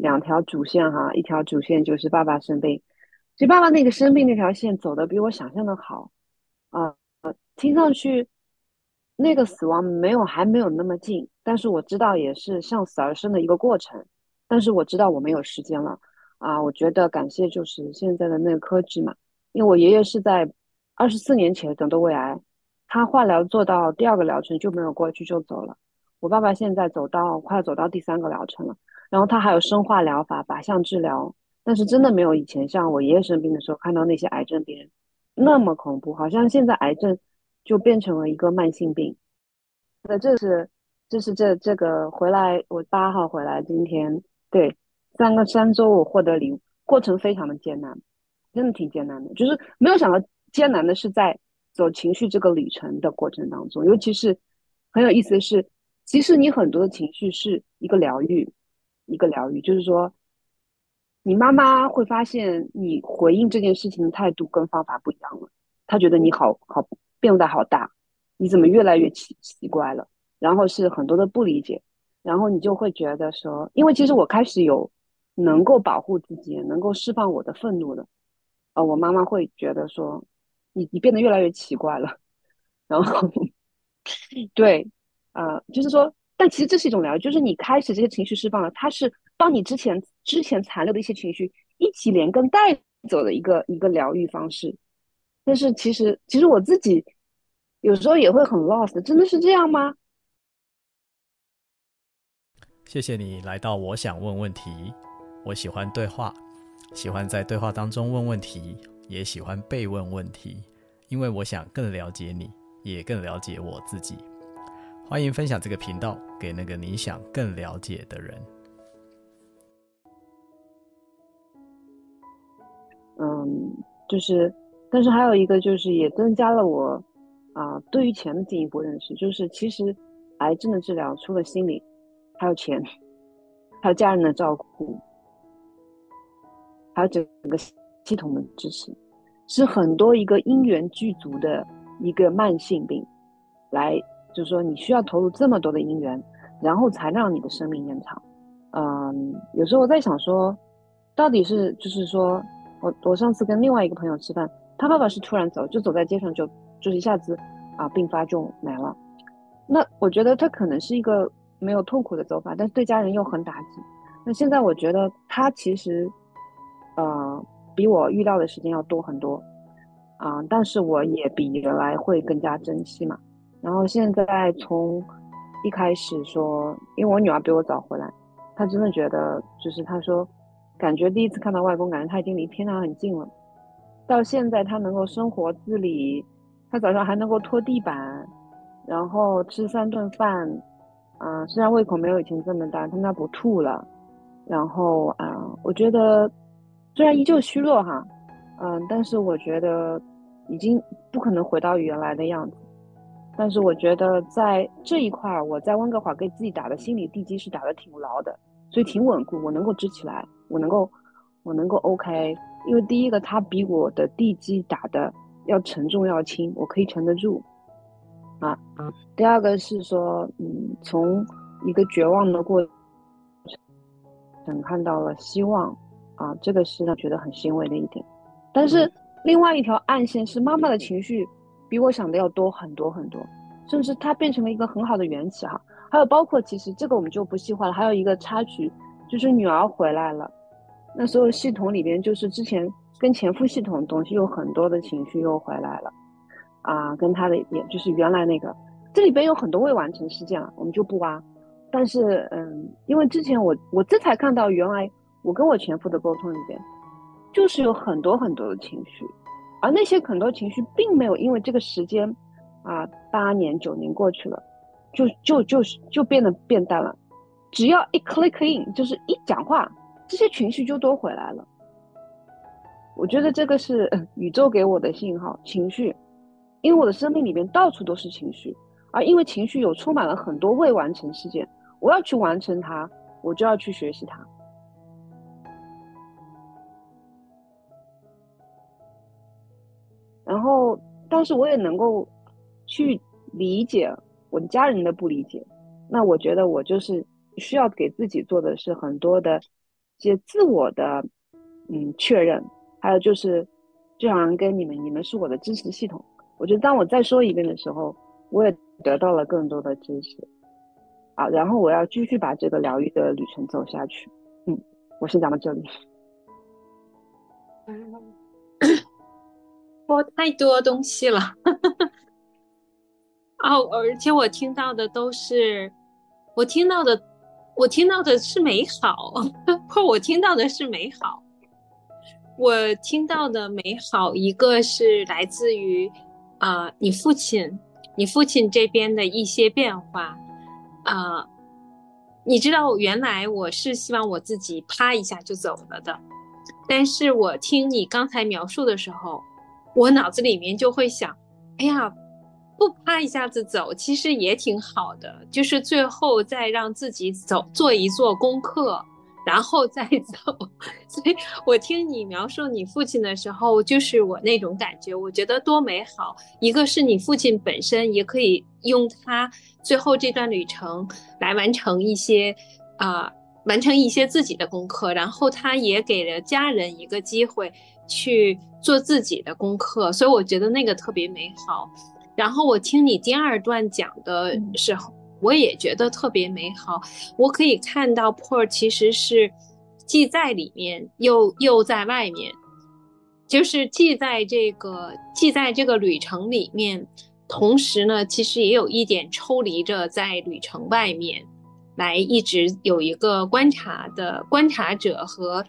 两条主线哈，一条主线就是爸爸生病，其实爸爸那个生病那条线走的比我想象的好，啊、呃，听上去那个死亡没有还没有那么近，但是我知道也是向死而生的一个过程，但是我知道我没有时间了啊、我觉得感谢就是现在的那个科技嘛，因为我爷爷是在二十四年前得的胃癌，他化疗做到第二个疗程就没有过去就走了，我爸爸现在走到快走到第三个疗程了。然后他还有生化疗法、靶向治疗，但是真的没有以前像我爷爷生病的时候看到那些癌症病人那么恐怖，好像现在癌症就变成了一个慢性病。那这是，这是这这个回来，我八号回来，今天对三个三周我获得礼物，过程非常的艰难，真的挺艰难的，就是没有想到艰难的是在走情绪这个旅程的过程当中，尤其是很有意思的是，其实你很多的情绪是一个疗愈。一个疗愈，就是说，你妈妈会发现你回应这件事情的态度跟方法不一样了，她觉得你好好变化好大，你怎么越来越奇奇怪了？然后是很多的不理解，然后你就会觉得说，因为其实我开始有能够保护自己，能够释放我的愤怒的，呃，我妈妈会觉得说，你你变得越来越奇怪了，然后 对，呃，就是说。但其实这是一种疗愈，就是你开始这些情绪释放了，它是帮你之前之前残留的一些情绪一起连根带走的一个一个疗愈方式。但是其实其实我自己有时候也会很 lost，真的是这样吗？谢谢你来到我想问问题，我喜欢对话，喜欢在对话当中问问题，也喜欢被问问题，因为我想更了解你，也更了解我自己。欢迎分享这个频道给那个你想更了解的人。嗯，就是，但是还有一个就是，也增加了我啊、对于钱的进一步认识。就是其实癌症的治疗除了心理，还有钱，还有家人的照顾，还有整个系统的支持，是很多一个因缘具足的一个慢性病来。就是说，你需要投入这么多的因缘，然后才让你的生命延长。嗯，有时候我在想说，到底是就是说，我我上次跟另外一个朋友吃饭，他爸爸是突然走，就走在街上就就是一下子啊病发就没了。那我觉得他可能是一个没有痛苦的走法，但是对家人又很打击。那现在我觉得他其实，呃，比我预料的时间要多很多啊，但是我也比原来会更加珍惜嘛。然后现在从一开始说，因为我女儿比我早回来，她真的觉得就是她说，感觉第一次看到外公，感觉他已经离天堂很近了。到现在她能够生活自理，她早上还能够拖地板，然后吃三顿饭，嗯、虽然胃口没有以前这么大，但她不吐了。然后啊、我觉得虽然依旧虚弱哈，嗯、但是我觉得已经不可能回到原来的样子。但是我觉得在这一块，我在温哥华给自己打的心理地基是打的挺牢的，所以挺稳固。我能够支起来，我能够，我能够 OK。因为第一个，他比我的地基打的要沉重要轻，我可以沉得住。啊，第二个是说，嗯，从一个绝望的过程看到了希望，啊，这个是让觉得很欣慰的一点。但是另外一条暗线是妈妈的情绪。比我想的要多很多很多，甚至它变成了一个很好的缘起哈。还有包括其实这个我们就不细化了。还有一个插曲，就是女儿回来了，那所有系统里边就是之前跟前夫系统的东西有很多的情绪又回来了，啊，跟他的也就是原来那个，这里边有很多未完成事件了，我们就不挖。但是嗯，因为之前我我这才看到原来我跟我前夫的沟通里边，就是有很多很多的情绪。而那些很多情绪并没有因为这个时间，啊，八年九年过去了，就就就是就变得变淡了。只要一 click in，就是一讲话，这些情绪就都回来了。我觉得这个是 宇宙给我的信号，情绪，因为我的生命里面到处都是情绪，而因为情绪有充满了很多未完成事件，我要去完成它，我就要去学习它。然后，但是我也能够去理解我的家人的不理解。那我觉得我就是需要给自己做的是很多的一些自我的嗯确认，还有就是就好像跟你们，你们是我的支持系统。我觉得当我再说一遍的时候，我也得到了更多的支持。啊，然后我要继续把这个疗愈的旅程走下去。嗯，我先讲到这里。我太多东西了。哦，而且我听到的都是，我听到的，我听到的是美好，或我听到的是美好。我听到的美好，一个是来自于啊、呃，你父亲，你父亲这边的一些变化。啊、呃，你知道，原来我是希望我自己啪一下就走了的，但是我听你刚才描述的时候，我脑子里面就会想，哎呀，不啪一下子走，其实也挺好的，就是最后再让自己走，做一做功课。然后再走，所以我听你描述你父亲的时候，就是我那种感觉，我觉得多美好。一个是你父亲本身也可以用他最后这段旅程来完成一些，啊、完成一些自己的功课，然后他也给了家人一个机会去做自己的功课，所以我觉得那个特别美好。然后我听你第二段讲的时候。嗯我也觉得特别美好，我可以看到 Paul 其实是既在里面又又在外面，就是既在这个既在这个旅程里面，同时呢，其实也有一点抽离着在旅程外面，来一直有一个观察的观察者和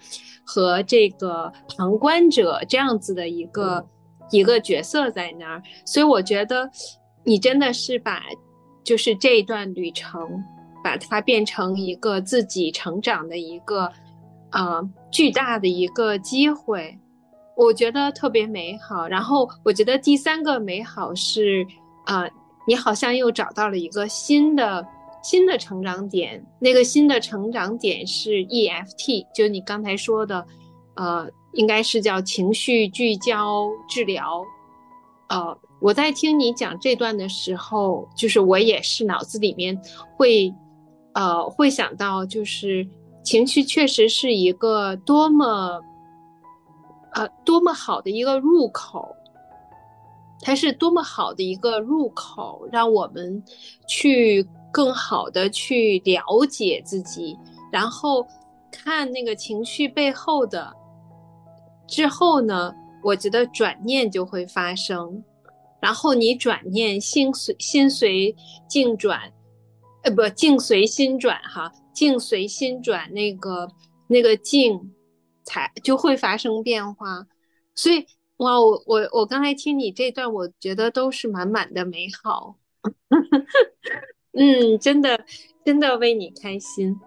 和这个旁观者这样子的一个一个角色在那儿，所以我觉得你真的是把。就是这一段旅程，把它变成一个自己成长的一个，呃，巨大的一个机会，我觉得特别美好。然后我觉得第三个美好是，呃，你好像又找到了一个新的新的成长点，那个新的成长点是 EFT，就你刚才说的，呃，应该是叫情绪聚焦治疗，呃。我在听你讲这段的时候，就是我也是脑子里面会，呃，会想到，就是情绪确实是一个多么，呃，多么好的一个入口，它是多么好的一个入口，让我们去更好的去了解自己，然后看那个情绪背后的，之后呢，我觉得转念就会发生。然后你转念，心随心随境转，呃，不，境随心转哈，境随心转，那个那个境才就会发生变化。所以哇，我我我刚才听你这段，我觉得都是满满的美好。嗯，真的真的为你开心。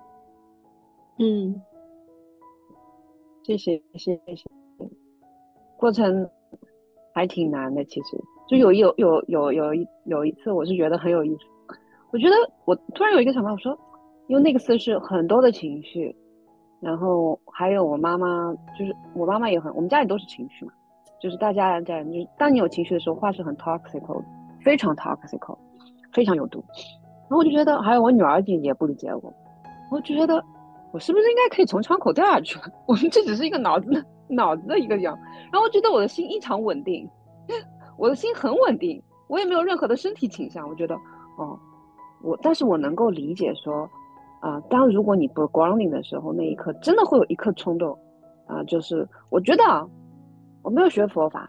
嗯，谢谢谢谢谢谢，过程还挺难的，其实。就有有有有有一有一次，我是觉得很有意思。我觉得我突然有一个想法，我说，因为那个次是很多的情绪，然后还有我妈妈，就是我妈妈也很，我们家里都是情绪嘛，就是大家家人，就是当你有情绪的时候，话是很 toxic，非常 toxic，非常有毒。我就觉得，还有我女儿也也不理解我，我就觉得我是不是应该可以从窗口掉下去了？我们这只是一个脑子的脑子的一个样。然后我觉得我的心异常稳定。我的心很稳定，我也没有任何的身体倾向。我觉得，哦，我，但是我能够理解说，啊、当如果你不 grounding 的时候，那一刻真的会有一刻冲动，啊、就是我觉得，我没有学佛法，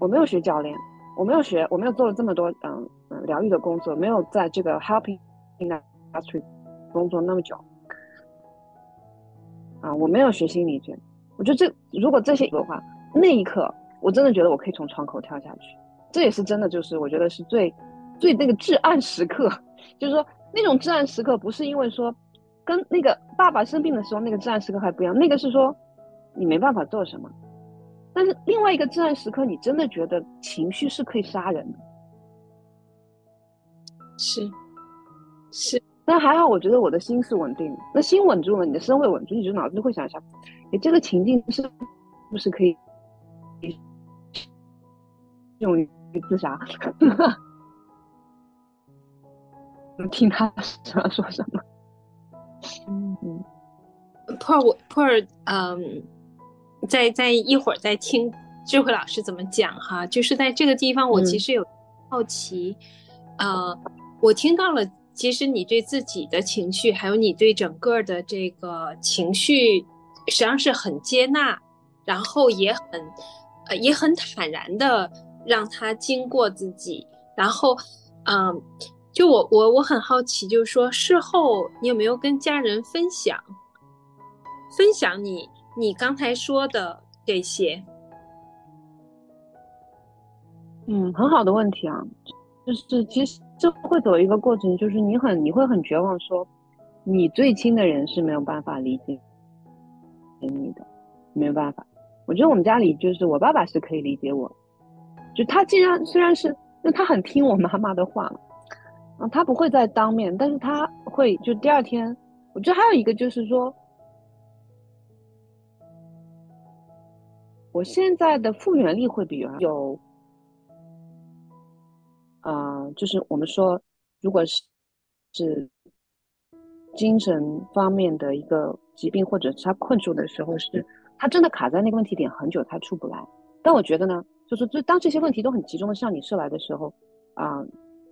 我没有学教练，我没有学，我没有做了这么多嗯疗愈的工作，没有在这个 helping industry 工作那么久，啊、我没有学心理学，我觉得这如果这些的话，那一刻。我真的觉得我可以从窗口跳下去，这也是真的，就是我觉得是最，最那个至暗时刻，就是说那种至暗时刻不是因为说，跟那个爸爸生病的时候那个至暗时刻还不一样，那个是说你没办法做什么，但是另外一个至暗时刻，你真的觉得情绪是可以杀人的，是，是，但还好，我觉得我的心是稳定。的，那心稳住了，你的身会稳住，你就脑子就会想一想，你这个情境是不是可以？用于自杀，你听他说说什么？嗯。嗯，破我破嗯，再再一会儿再听智慧老师怎么讲哈，就是在这个地方，我其实有好奇，嗯、呃，我听到了，其实你对自己的情绪，还有你对整个的这个情绪，实际上是很接纳，然后也很呃也很坦然的让他经过自己，然后嗯。就我我我很好奇，就是说事后你有没有跟家人分享，分享你你刚才说的这些？嗯，很好的问题啊，就是其实这会走一个过程，就是你很你会很绝望，说你最亲的人是没有办法理解你的，没有办法。我觉得我们家里就是我爸爸是可以理解我，就他既然虽然是，那他很听我妈妈的话。啊，他不会再当面，但是他会就第二天。我觉得还有一个就是说，我现在的复原力会比原来有，呃，就是我们说，如果是是精神方面的一个疾病，或者是他困住的时候，是他真的卡在那个问题点很久，他出不来。但我觉得呢，就是这当这些问题都很集中的向你射来的时候，啊、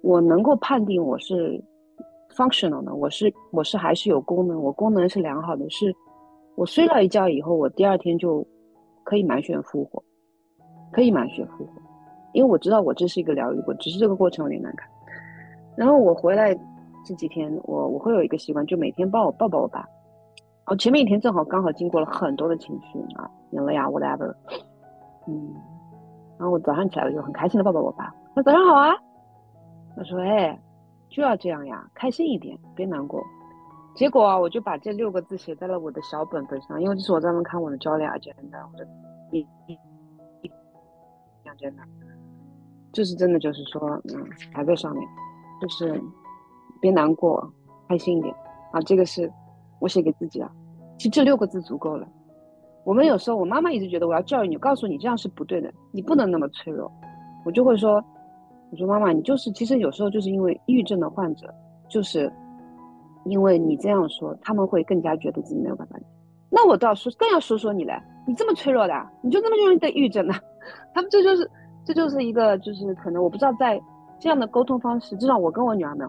我能够判定我是 functional 的，我是我是还是有功能，我功能是良好的，是我睡了一觉以后，我第二天就可以满血复活，可以满血复活，因为我知道我这是一个疗愈过，只是这个过程有点难看。然后我回来这几天，我我会有一个习惯，就每天抱我抱抱我爸。哦，前面一天正好刚好经过了很多的情绪啊，眼泪啊，whatever，嗯，然后我早上起来我就很开心的抱抱我爸，那早上好啊。他说：“哎，就要这样呀，开心一点，别难过。”结果啊，我就把这六个字写在了我的小本本上，因为这是我专门看我的焦虑啊，简单的，我的一一一讲真的，就是真的，就是说，嗯，还在上面，就是别难过，开心一点啊。这个是我写给自己的，其实这六个字足够了。我们有时候，我妈妈一直觉得我要教育你，告诉你这样是不对的，你不能那么脆弱。我就会说。我说妈妈，你就是其实有时候就是因为抑郁症的患者，就是因为你这样说，他们会更加觉得自己没有办法。那我倒说，更要说说你嘞，你这么脆弱的，你就那么容易得抑郁症呢？他们这就是这就是一个就是可能我不知道在这样的沟通方式，至少我跟我女儿们，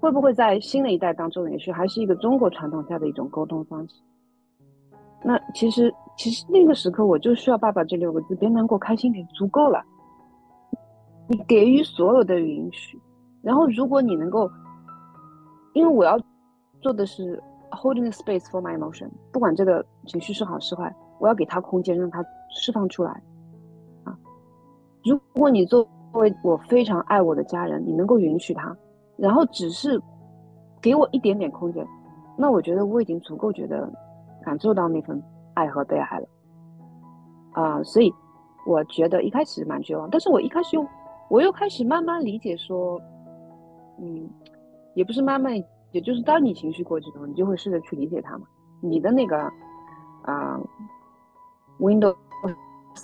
会不会在新的一代当中也许还是一个中国传统下的一种沟通方式？那其实其实那个时刻我就需要爸爸这六个字，别难过，开心点，足够了。你给予所有的允许，然后如果你能够，因为我要做的是 holding the space for my emotion，不管这个情绪是好是坏，我要给他空间，让他释放出来。如果你作为我非常爱我的家人，你能够允许他，然后只是给我一点点空间，那我觉得我已经足够觉得感受到那份爱和被爱了。啊，所以我觉得一开始蛮绝望，但是我一开始又。我又开始慢慢理解，说，嗯，也不是慢慢，也就是当你情绪过激的时候，你就会试着去理解他嘛。你的那个，啊、，window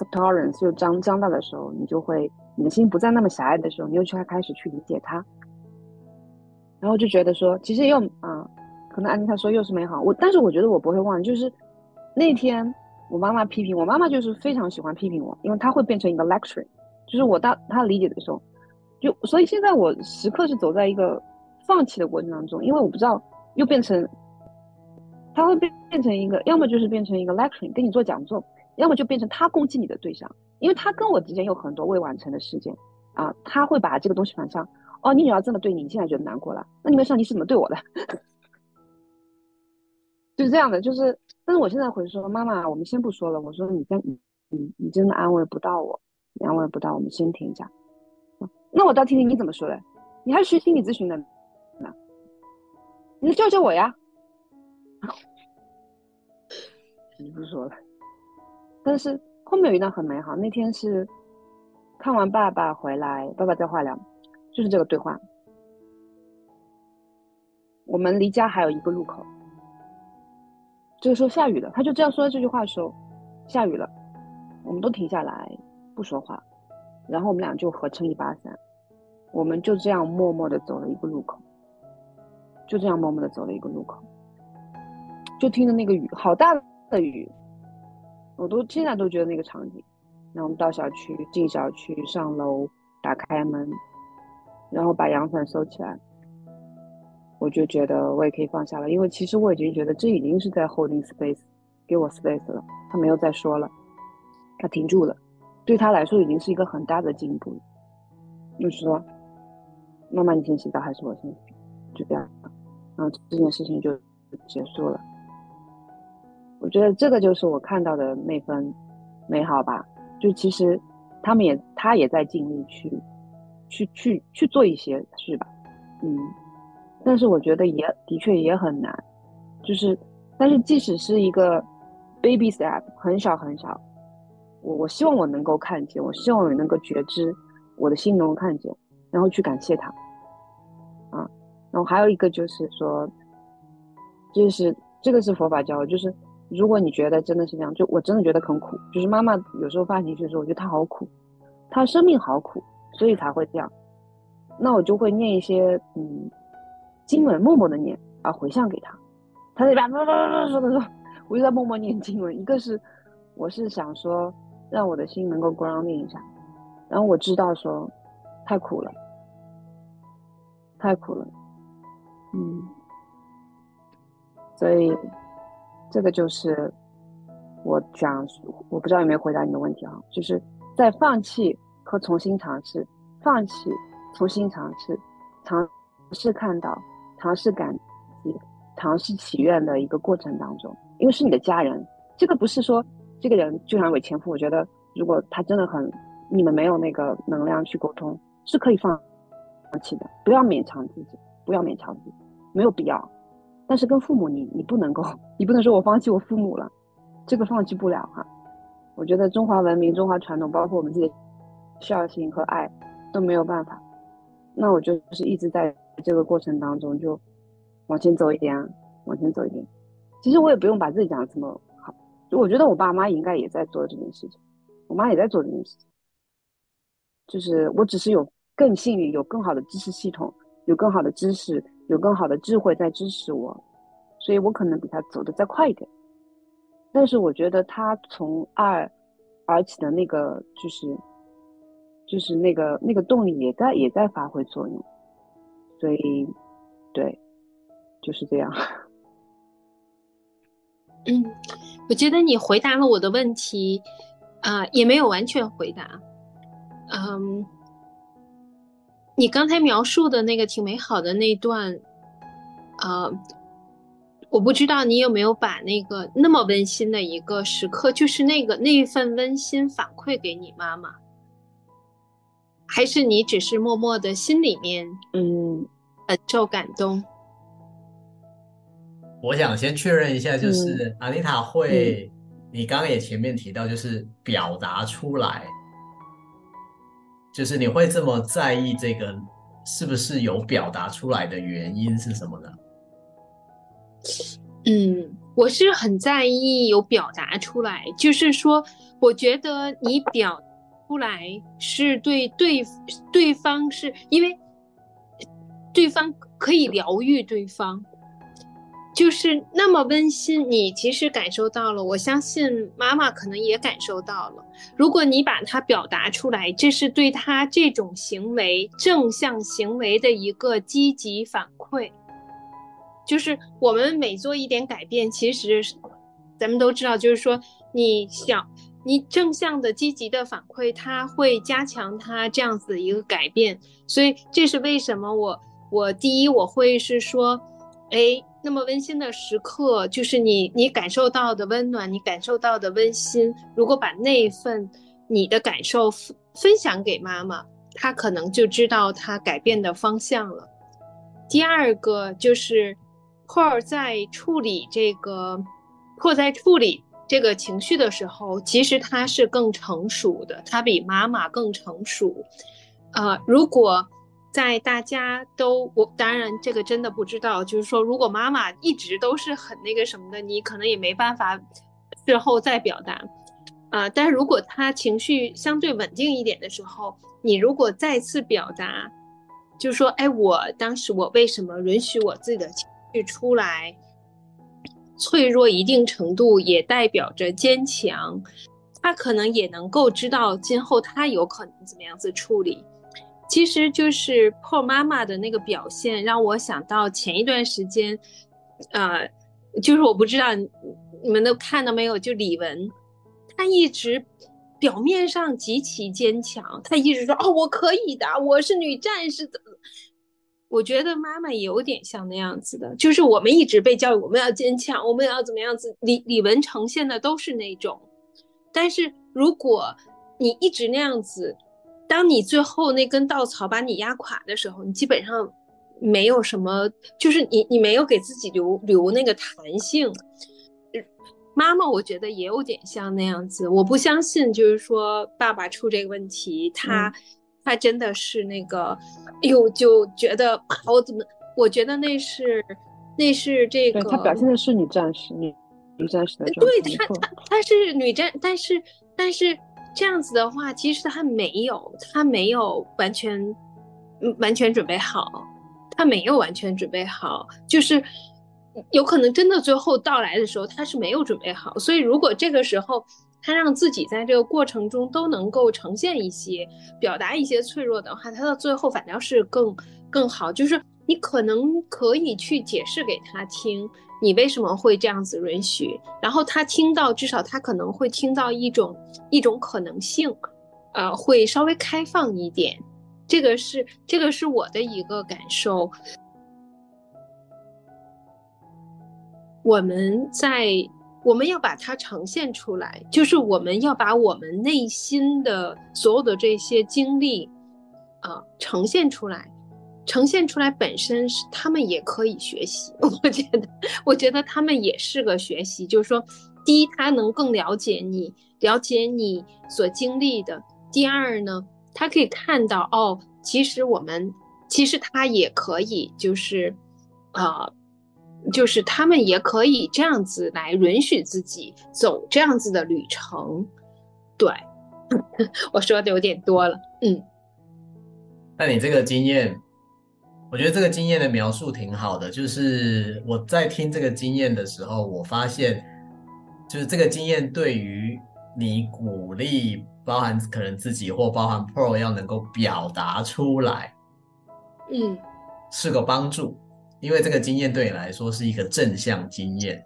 of tolerance 就张张大的时候，你就会，你的心不再那么狭隘的时候，你又去开始去理解它。然后就觉得说，其实又啊、可能安妮她说又是美好，我但是我觉得我不会忘，就是那天我妈妈批评我，妈妈就是非常喜欢批评我，因为她会变成一个 lecture。就是我当他理解的时候，就所以现在我时刻是走在一个放弃的过程当中，因为我不知道又变成，他会变变成一个，要么就是变成一个 lecturing 跟你做讲座，要么就变成他攻击你的对象，因为他跟我之间有很多未完成的事件啊，他会把这个东西反向，哦，你女儿这么对你，你现在觉得难过了，那你们上帝是怎么对我的？就是这样的，就是，但是我现在会说，妈妈，我们先不说了，我说你真你你真的安慰不到我。你安慰不到，我们先停一下。那我倒听听你怎么说的。你还是学心理咨询的呢？你教教我呀。你不说了。但是后面有一段很美好。那天是看完爸爸回来，爸爸在化疗，就是这个对话。我们离家还有一个路口。这个时候下雨了，他就这样说这句话的时候，下雨了，我们都停下来。不说话，然后我们俩就合撑一把伞，我们就这样默默的走了一个路口，就这样默默的走了一个路口。就听着那个雨，好大的雨，我都现在都觉得那个场景。然后我们到小区，进小区，上楼，打开门，然后把阳伞收起来，我就觉得我也可以放下了，因为其实我已经觉得这已经是在 holding space，给我 space 了。他没有再说了，他停住了，对他来说已经是一个很大的进步。就是说，妈妈你先洗澡还是我先洗？就这样，然后这件事情就结束了。我觉得这个就是我看到的那份美好吧。就其实，他们也他也在尽力去，去去去做一些事吧，嗯，但是我觉得也的确也很难，就是，但是即使是一个 baby step 很小很小，我我希望我能够看见，我希望我能够觉知，我的心能够看见，然后去感谢他，啊，然后还有一个就是说，就是这个是佛法教，就是。如果你觉得真的是这样，就我真的觉得很苦。就是妈妈有时候发情绪的时候，我觉得她好苦，她生命好苦，所以才会这样。那我就会念一些嗯经文，默默的念啊，回向给她。她那边说说说说，我就在默默念经文。一个是我是想说，让我的心能够 grounding 一下，然后我知道说太苦了，太苦了，嗯，所以。这个就是我讲，我不知道有没有回答你的问题哈，就是在放弃和重新尝试，放弃，重新尝试，尝试看到，尝试感激，尝试祈愿的一个过程当中，因为是你的家人，这个不是说这个人就像伪前夫，我觉得如果他真的很，你们没有那个能量去沟通，是可以放弃的，不要勉强自己，不要勉强自己，没有必要。但是跟父母你，你不能够，你不能说我放弃我父母了，这个放弃不了哈。我觉得中华文明、中华传统，包括我们自己孝心和爱都没有办法。那我就是一直在这个过程当中就往前走一点啊，往前走一点。其实我也不用把自己讲的这么好，就我觉得我爸妈应该也在做这件事情，我妈也在做这件事情。就是我只是有更幸运，有更好的知识系统，有更好的知识。有更好的智慧在支持我，所以我可能比他走得再快一点。但是我觉得他从爱而起的那个，就是，就是那个那个动力也在也在发挥作用。所以，对，就是这样。嗯，我觉得你回答了我的问题，啊、也没有完全回答。嗯。你刚才描述的那个挺美好的那一段，呃，我不知道你有没有把那个那么温馨的一个时刻，就是那个那一份温馨反馈给你妈妈，还是你只是默默的心里面嗯很受感动？我想先确认一下，就是阿妮塔会，嗯、你刚刚也前面提到，就是表达出来。就是你会这么在意这个，是不是有表达出来的原因是什么呢？嗯，我是很在意有表达出来，就是说，我觉得你表出来是对对对方，是因为对方可以疗愈对方。就是那么温馨，你其实感受到了，我相信妈妈可能也感受到了。如果你把它表达出来，这是对他这种行为正向行为的一个积极反馈。就是我们每做一点改变，其实咱们都知道，就是说你想你正向的积极的反馈，它会加强它这样子一个改变。所以这是为什么我我第一我会是说，哎。那么温馨的时刻，就是你你感受到的温暖，你感受到的温馨。如果把那一份你的感受分分享给妈妈，她可能就知道她改变的方向了。第二个就是破在处理这个破在处理这个情绪的时候，其实他是更成熟的，他比妈妈更成熟。呃，如果。在大家都，我当然这个真的不知道，就是说，如果妈妈一直都是很那个什么的，你可能也没办法事后再表达，啊、但如果她情绪相对稳定一点的时候，你如果再次表达，就说，哎，我当时我为什么允许我自己的情绪出来？脆弱一定程度也代表着坚强，他可能也能够知道今后他有可能怎么样子处理。其实就是 Pearl 妈妈的那个表现，让我想到前一段时间，呃，就是我不知道你们都看到没有，就李玟，她一直表面上极其坚强，她一直说哦，我可以的，我是女战士，怎么？我觉得妈妈有点像那样子的，就是我们一直被教育我们要坚强，我们要怎么样子。李李玟呈现的都是那种，但是如果你一直那样子。当你最后那根稻草把你压垮的时候，你基本上没有什么，就是你你没有给自己留留那个弹性。妈妈，我觉得也有点像那样子。我不相信，就是说爸爸出这个问题，他、嗯、他真的是那个，哎呦，就觉得我怎么？我觉得那是那是这个。他表现的是女战士，女女战士的状态。对他，他他是女战，但是但是。这样子的话，其实他没有，他没有完全，完全准备好，他没有完全准备好，就是有可能真的最后到来的时候，他是没有准备好。所以，如果这个时候他让自己在这个过程中都能够呈现一些、表达一些脆弱的话，他到最后反倒是更更好。就是你可能可以去解释给他听。你为什么会这样子允许？然后他听到，至少他可能会听到一种一种可能性，呃，会稍微开放一点。这个是这个是我的一个感受。我们在我们要把它呈现出来，就是我们要把我们内心的所有的这些经历，啊、呈现出来。呈现出来本身是他们也可以学习，我觉得，我觉得他们也是个学习。就是说，第一，他能更了解你，了解你所经历的；第二呢，他可以看到哦，其实我们，其实他也可以，就是，呃，就是他们也可以这样子来允许自己走这样子的旅程。对，我说的有点多了，嗯。那你这个经验？我觉得这个经验的描述挺好的，就是我在听这个经验的时候，我发现，就是这个经验对于你鼓励，包含可能自己或包含 Pearl 要能够表达出来，嗯，是个帮助，因为这个经验对你来说是一个正向经验，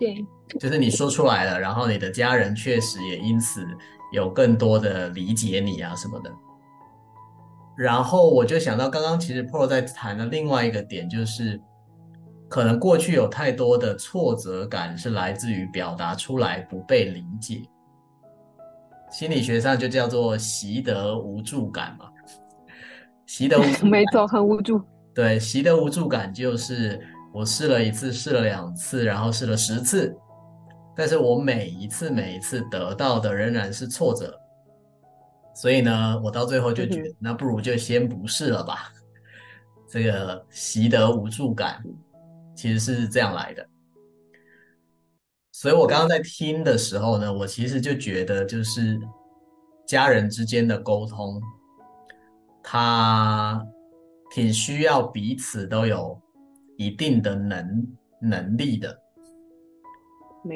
对，就是你说出来了，然后你的家人确实也因此有更多的理解你啊什么的。然后我就想到，刚刚其实 Pearl 在谈的另外一个点，就是可能过去有太多的挫折感是来自于表达出来不被理解，心理学上就叫做习得无助感嘛。习得无助，没错，很无助。对，习得无助感就是我试了一次，试了两次，然后试了十次，但是我每一次每一次得到的仍然是挫折。所以呢，我到最后就觉得，那不如就先不试了吧。这个习得无助感，其实是这样来的。所以我刚刚在听的时候呢，我其实就觉得，就是家人之间的沟通，他挺需要彼此都有一定的能能力的。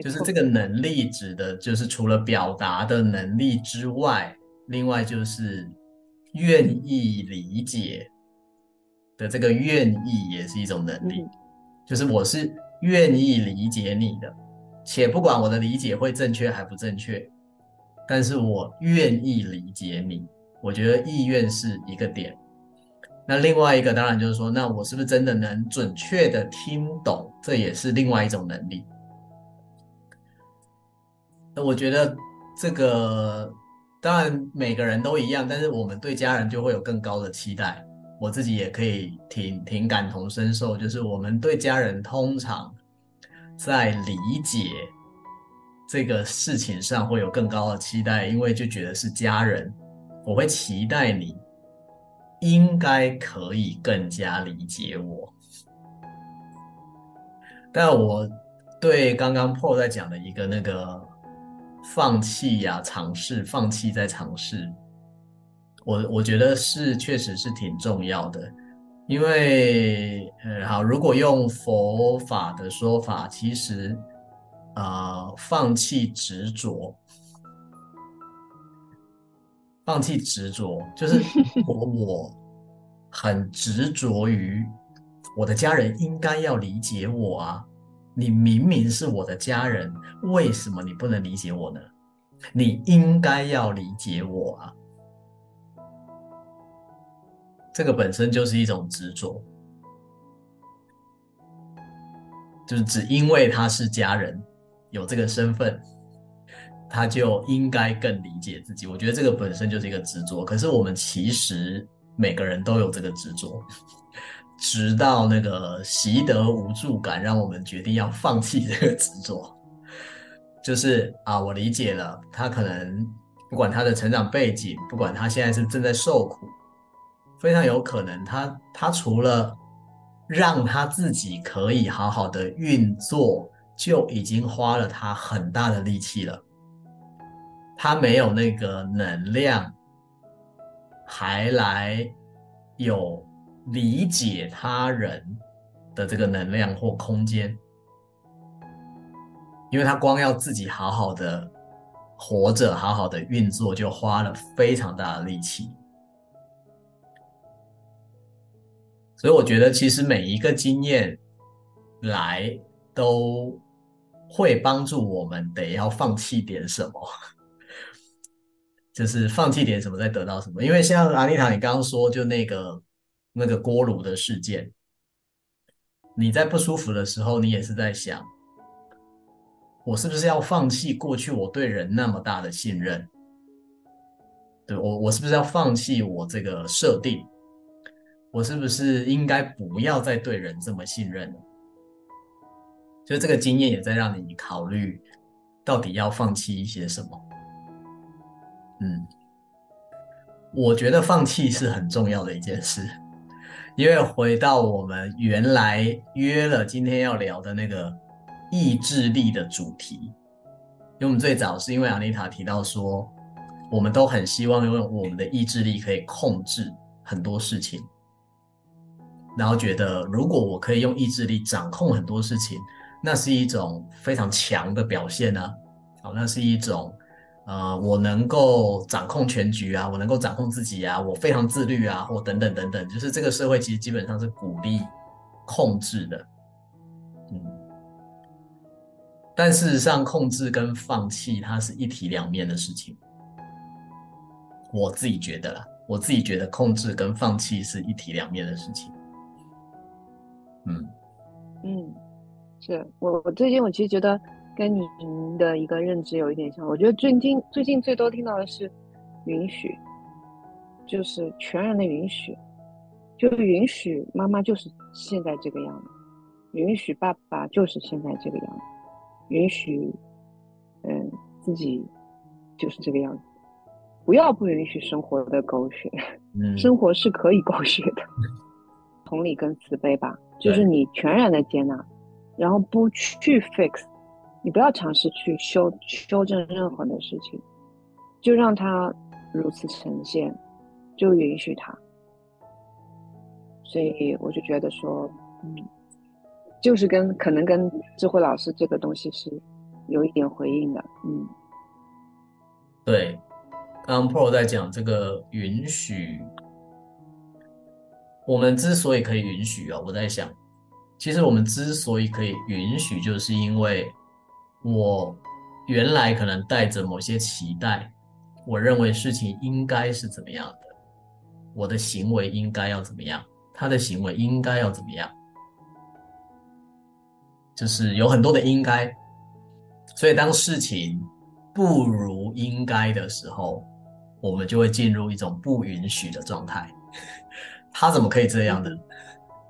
就是这个能力指的，就是除了表达的能力之外。另外就是愿意理解的这个愿意也是一种能力，就是我是愿意理解你的，且不管我的理解会正确还不正确，但是我愿意理解你。我觉得意愿是一个点。那另外一个当然就是说，那我是不是真的能准确的听懂？这也是另外一种能力。那我觉得这个。当然，每个人都一样，但是我们对家人就会有更高的期待。我自己也可以挺挺感同身受，就是我们对家人通常在理解这个事情上会有更高的期待，因为就觉得是家人，我会期待你应该可以更加理解我。但我对刚刚 Pearl 在讲的一个那个。放弃呀、啊，尝试，放弃再尝试，我我觉得是确实是挺重要的。因为呃，好，如果用佛法的说法，其实啊、呃，放弃执着，放弃执着，就是 我我很执着于我的家人应该要理解我啊，你明明是我的家人，为什么你不能理解我呢？你应该要理解我啊。这个本身就是一种执着，就是只因为他是家人，有这个身份，他就应该更理解自己。我觉得这个本身就是一个执着。可是我们其实每个人都有这个执着，直到那个习得无助感，让我们决定要放弃这个执着。就是啊，我理解了，他可能不管他的成长背景，不管他现在是正在受苦。非常有可能他，他除了让他自己可以好好的运作，就已经花了他很大的力气了。他没有那个能量，还来有理解他人的这个能量或空间，因为他光要自己好好的活着，好好的运作，就花了非常大的力气。所以我觉得，其实每一个经验来都会帮助我们，得要放弃点什么，就是放弃点什么，再得到什么。因为像阿妮塔，你刚刚说，就那个那个锅炉的事件，你在不舒服的时候，你也是在想，我是不是要放弃过去我对人那么大的信任？对，我，我是不是要放弃我这个设定？我是不是应该不要再对人这么信任了？就这个经验也在让你考虑，到底要放弃一些什么。嗯，我觉得放弃是很重要的一件事，因为回到我们原来约了今天要聊的那个意志力的主题，因为我们最早是因为阿妮塔提到说，我们都很希望用我们的意志力可以控制很多事情。然后觉得，如果我可以用意志力掌控很多事情，那是一种非常强的表现啊！好，那是一种，呃，我能够掌控全局啊，我能够掌控自己啊，我非常自律啊，或等等等等，就是这个社会其实基本上是鼓励控制的，嗯。但事实上，控制跟放弃它是一体两面的事情，我自己觉得啦，我自己觉得控制跟放弃是一体两面的事情。嗯嗯，是我我最近我其实觉得跟您的一个认知有一点像。我觉得最近最近最多听到的是允许，就是全然的允许，就允许妈妈就是现在这个样子，允许爸爸就是现在这个样子，允许嗯自己就是这个样子，不要不允许生活的狗血，嗯，生活是可以狗血的，同理跟慈悲吧。就是你全然的接纳，然后不去 fix，你不要尝试去修修正任何的事情，就让它如此呈现，就允许它。所以我就觉得说，嗯，就是跟可能跟智慧老师这个东西是有一点回应的，嗯。对，刚刚 Pro 在讲这个允许。我们之所以可以允许啊，我在想，其实我们之所以可以允许，就是因为我原来可能带着某些期待，我认为事情应该是怎么样的，我的行为应该要怎么样，他的行为应该要怎么样，就是有很多的应该，所以当事情不如应该的时候，我们就会进入一种不允许的状态。他怎么可以这样呢？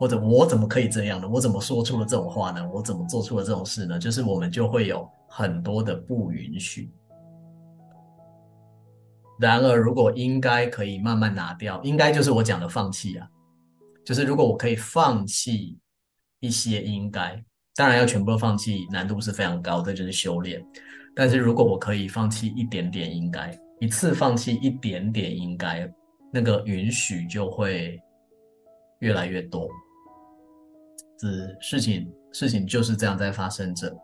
或者我怎么可以这样呢？我怎么说出了这种话呢？我怎么做出了这种事呢？就是我们就会有很多的不允许。然而，如果应该可以慢慢拿掉，应该就是我讲的放弃啊。就是如果我可以放弃一些应该，当然要全部都放弃，难度是非常高的，就是修炼。但是如果我可以放弃一点点应该，一次放弃一点点应该，那个允许就会。越来越多。事情事情就是这样在发生着，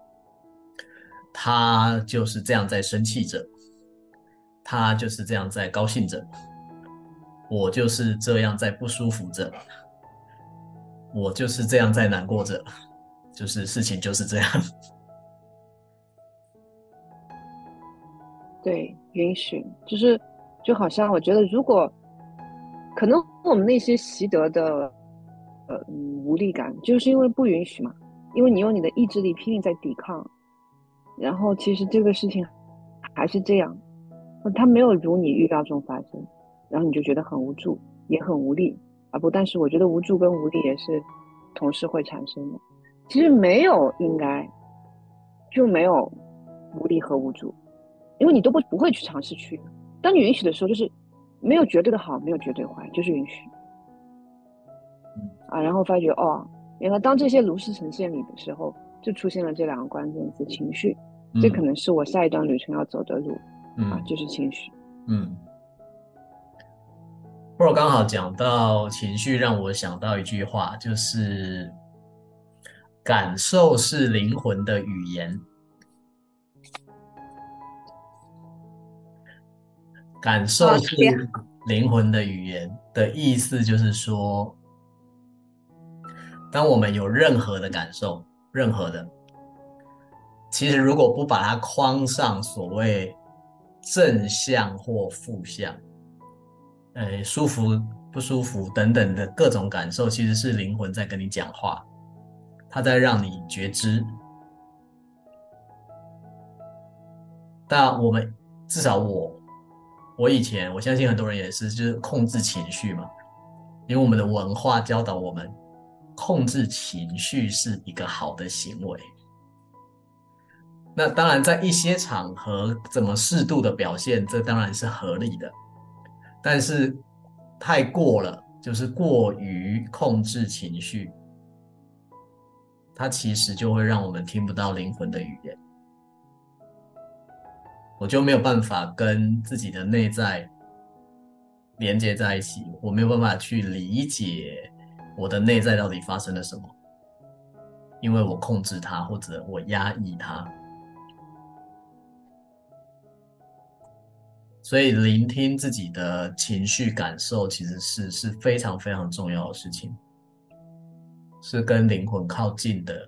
他就是这样在生气着，他就是这样在高兴着，我就是这样在不舒服着，我就是这样在难过着，就是事情就是这样。对，允许，就是就好像我觉得，如果可能，我们那些习得的。呃，无力感就是因为不允许嘛，因为你用你的意志力拼命在抵抗，然后其实这个事情还是这样，它没有如你预料中发生，然后你就觉得很无助，也很无力啊。不，但是我觉得无助跟无力也是同时会产生的。其实没有应该，就没有无力和无助，因为你都不不会去尝试去。当你允许的时候，就是没有绝对的好，没有绝对坏，就是允许。啊，然后发觉哦，原来当这些如实呈现你的时候，就出现了这两个关键词：情绪。这可能是我下一段旅程要走的路。嗯、啊，就是情绪。嗯，或者刚好讲到情绪，让我想到一句话，就是感受是灵魂的语言。感受是灵魂的语言的意思，就是说。当我们有任何的感受，任何的，其实如果不把它框上所谓正向或负向，呃，舒服不舒服等等的各种感受，其实是灵魂在跟你讲话，它在让你觉知。但我们至少我，我以前我相信很多人也是，就是控制情绪嘛，因为我们的文化教导我们。控制情绪是一个好的行为。那当然，在一些场合，怎么适度的表现，这当然是合理的。但是太过了，就是过于控制情绪，它其实就会让我们听不到灵魂的语言。我就没有办法跟自己的内在连接在一起，我没有办法去理解。我的内在到底发生了什么？因为我控制它，或者我压抑它，所以聆听自己的情绪感受，其实是是非常非常重要的事情，是跟灵魂靠近的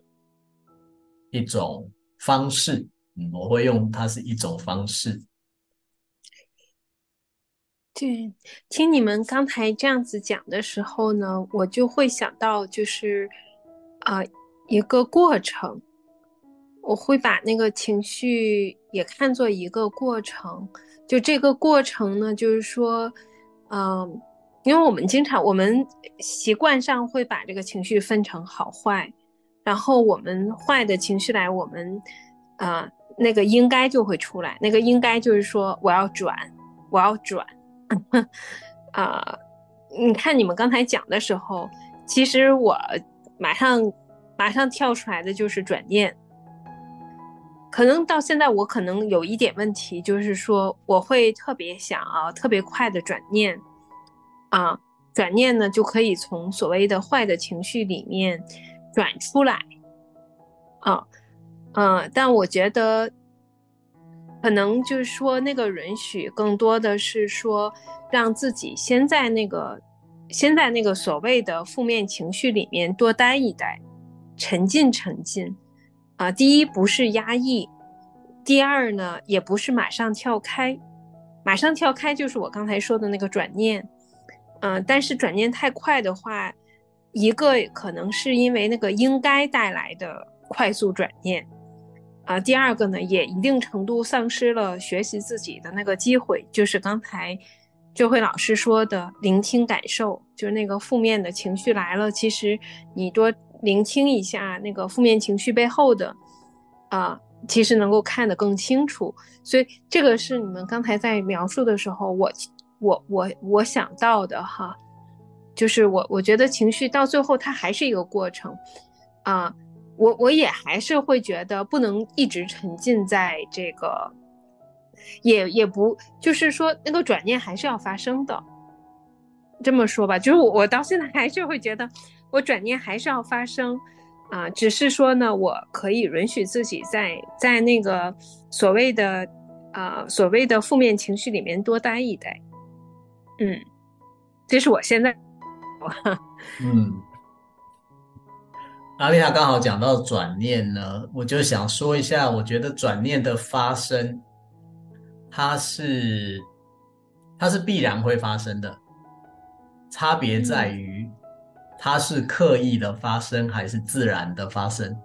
一种方式。嗯，我会用它是一种方式。对，听你们刚才这样子讲的时候呢，我就会想到，就是啊、一个过程，我会把那个情绪也看作一个过程。就这个过程呢，就是说，嗯、因为我们经常，我们习惯上会把这个情绪分成好坏，然后我们坏的情绪来，我们啊、那个应该就会出来，那个应该就是说，我要转，我要转。啊、你看你们刚才讲的时候，其实我马上马上跳出来的就是转念。可能到现在我可能有一点问题，就是说我会特别想啊，特别快的转念啊，转念呢就可以从所谓的坏的情绪里面转出来啊，嗯、啊，但我觉得。可能就是说，那个允许更多的是说，让自己先在那个，先在那个所谓的负面情绪里面多待一待，沉浸沉浸。啊，第一不是压抑，第二呢也不是马上跳开，马上跳开就是我刚才说的那个转念。嗯、但是转念太快的话，一个可能是因为那个应该带来的快速转念。啊，第二个呢，也一定程度丧失了学习自己的那个机会，就是刚才就会老师说的聆听感受，就是那个负面的情绪来了，其实你多聆听一下那个负面情绪背后的，啊，其实能够看得更清楚。所以这个是你们刚才在描述的时候，我我我我想到的哈，就是我我觉得情绪到最后它还是一个过程，啊。我我也还是会觉得不能一直沉浸在这个，也也不就是说那个转念还是要发生的，这么说吧，就是我到现在还是会觉得，我转念还是要发生，啊、只是说呢，我可以允许自己在在那个所谓的啊、所谓的负面情绪里面多待一待，嗯，这是我现在，嗯，阿丽娜刚好讲到转念呢，我就想说一下，我觉得转念的发生，它是它是必然会发生的。差别在于，它是刻意的发生还是自然的发生。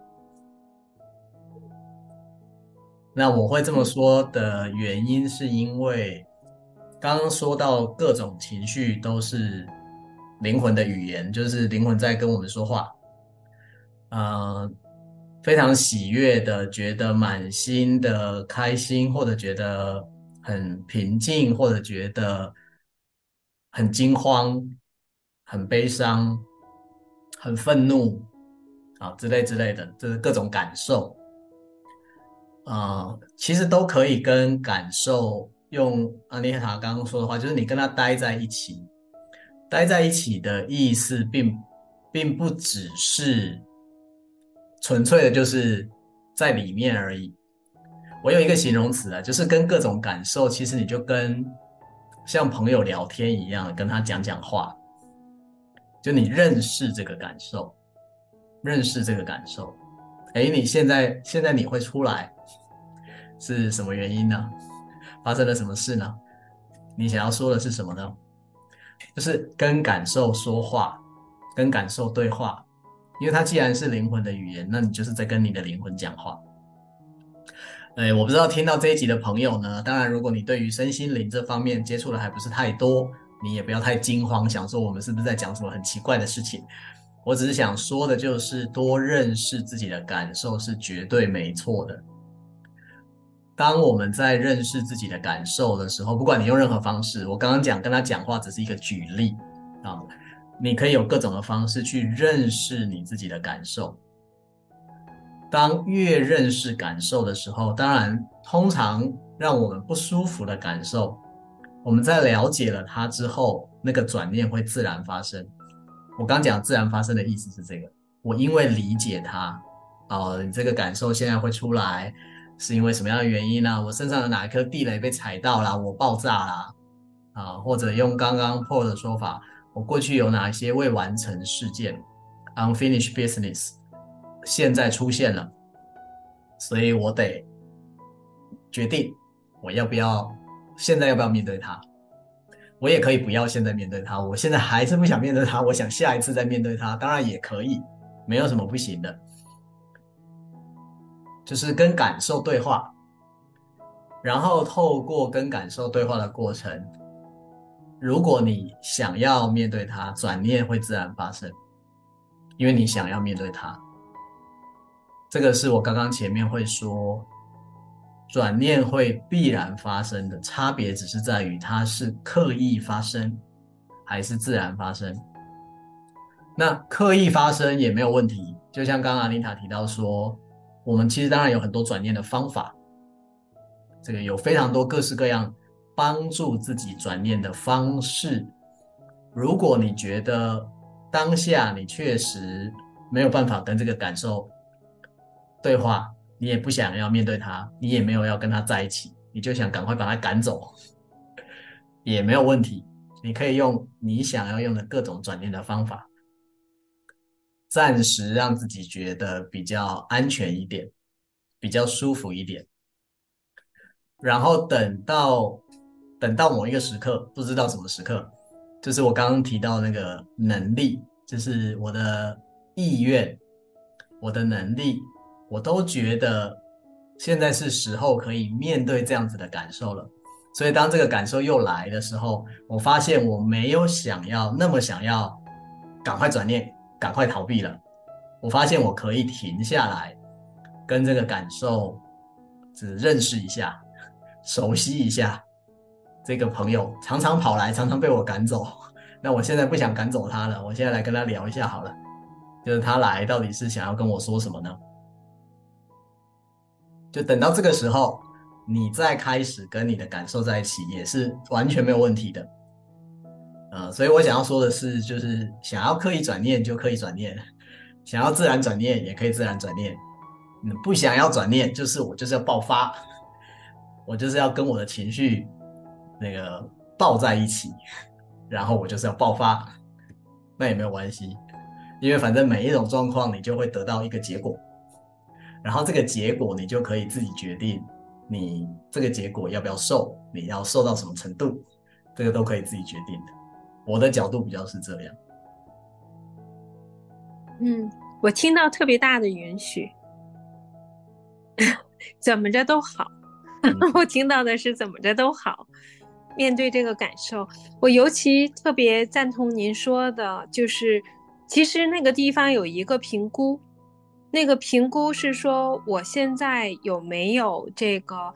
那我会这么说的原因，是因为刚刚说到各种情绪都是灵魂的语言，就是灵魂在跟我们说话。呃，非常喜悦的，觉得满心的开心，或者觉得很平静，或者觉得。很惊慌，很悲伤，很愤怒，啊，之类之类的，就是各种感受，啊、其实都可以跟感受用阿尼塔刚刚说的话，就是你跟他待在一起，待在一起的意思，并并不只是纯粹的，就是在里面而已。我有一个形容词啊，就是跟各种感受，其实你就跟。像朋友聊天一样，跟他讲讲话，就你认识这个感受，认识这个感受。诶，你现在现在你会出来，是什么原因呢？发生了什么事呢？你想要说的是什么呢？就是跟感受说话，跟感受对话，因为它既然是灵魂的语言，那你就是在跟你的灵魂讲话。哎，我不知道听到这一集的朋友呢，当然，如果你对于身心灵这方面接触的还不是太多，你也不要太惊慌，想说我们是不是在讲什么很奇怪的事情。我只是想说的就是，多认识自己的感受是绝对没错的。当我们在认识自己的感受的时候，不管你用任何方式，我刚刚讲跟他讲话只是一个举例，你可以有各种的方式去认识你自己的感受。当越认识感受的时候，当然，通常让我们不舒服的感受，我们在了解了它之后，那个转念会自然发生。我刚讲自然发生的意思是这个，我因为理解它，哦，你这个感受现在会出来，是因为什么样的原因呢？我身上的哪一颗地雷被踩到了，我爆炸了，啊，或者用刚刚 Paul 的说法，我过去有哪些未完成事件，unfinished business。现在出现了，所以我得决定我要不要现在要不要面对它。我也可以不要现在面对它，我现在还是不想面对它，我想下一次再面对它，当然也可以，没有什么不行的。就是跟感受对话，然后透过跟感受对话的过程，如果你想要面对它，转念会自然发生，因为你想要面对它。这个是我刚刚前面会说，转念会必然发生的差别，只是在于它是刻意发生还是自然发生。那刻意发生也没有问题，就像刚刚阿丽塔提到说，我们其实当然有很多转念的方法，这个有非常多各式各样帮助自己转念的方式。如果你觉得当下你确实没有办法跟这个感受，对话，你也不想要面对他，你也没有要跟他在一起，你就想赶快把他赶走，也没有问题。你可以用你想要用的各种转念的方法，暂时让自己觉得比较安全一点，比较舒服一点。然后等到等到某一个时刻，不知道什么时刻，就是我刚刚提到那个能力，就是我的意愿，我的能力。我都觉得现在是时候可以面对这样子的感受了，所以当这个感受又来的时候，我发现我没有想要那么想要赶快转念、赶快逃避了。我发现我可以停下来，跟这个感受只认识一下、熟悉一下。这个朋友常常跑来，常常被我赶走，那我现在不想赶走他了，我现在来跟他聊一下好了，就是他来到底是想要跟我说什么呢？就等到这个时候，你再开始跟你的感受在一起，也是完全没有问题的。呃，所以我想要说的是，就是想要刻意转念就刻意转念，想要自然转念也可以自然转念。嗯，不想要转念，就是我就是要爆发，我就是要跟我的情绪那个抱在一起，然后我就是要爆发，那也没有关系，因为反正每一种状况你就会得到一个结果，然后这个结果你就可以自己决定，你这个结果要不要受，你要受到什么程度，这个都可以自己决定的。我的角度比较是这样。嗯，我听到特别大的允许。怎么着都好，我听到的是怎么着都好。面对这个感受，我尤其特别赞同您说的，就是其实那个地方有一个评估，那个评估是说我现在有没有这个，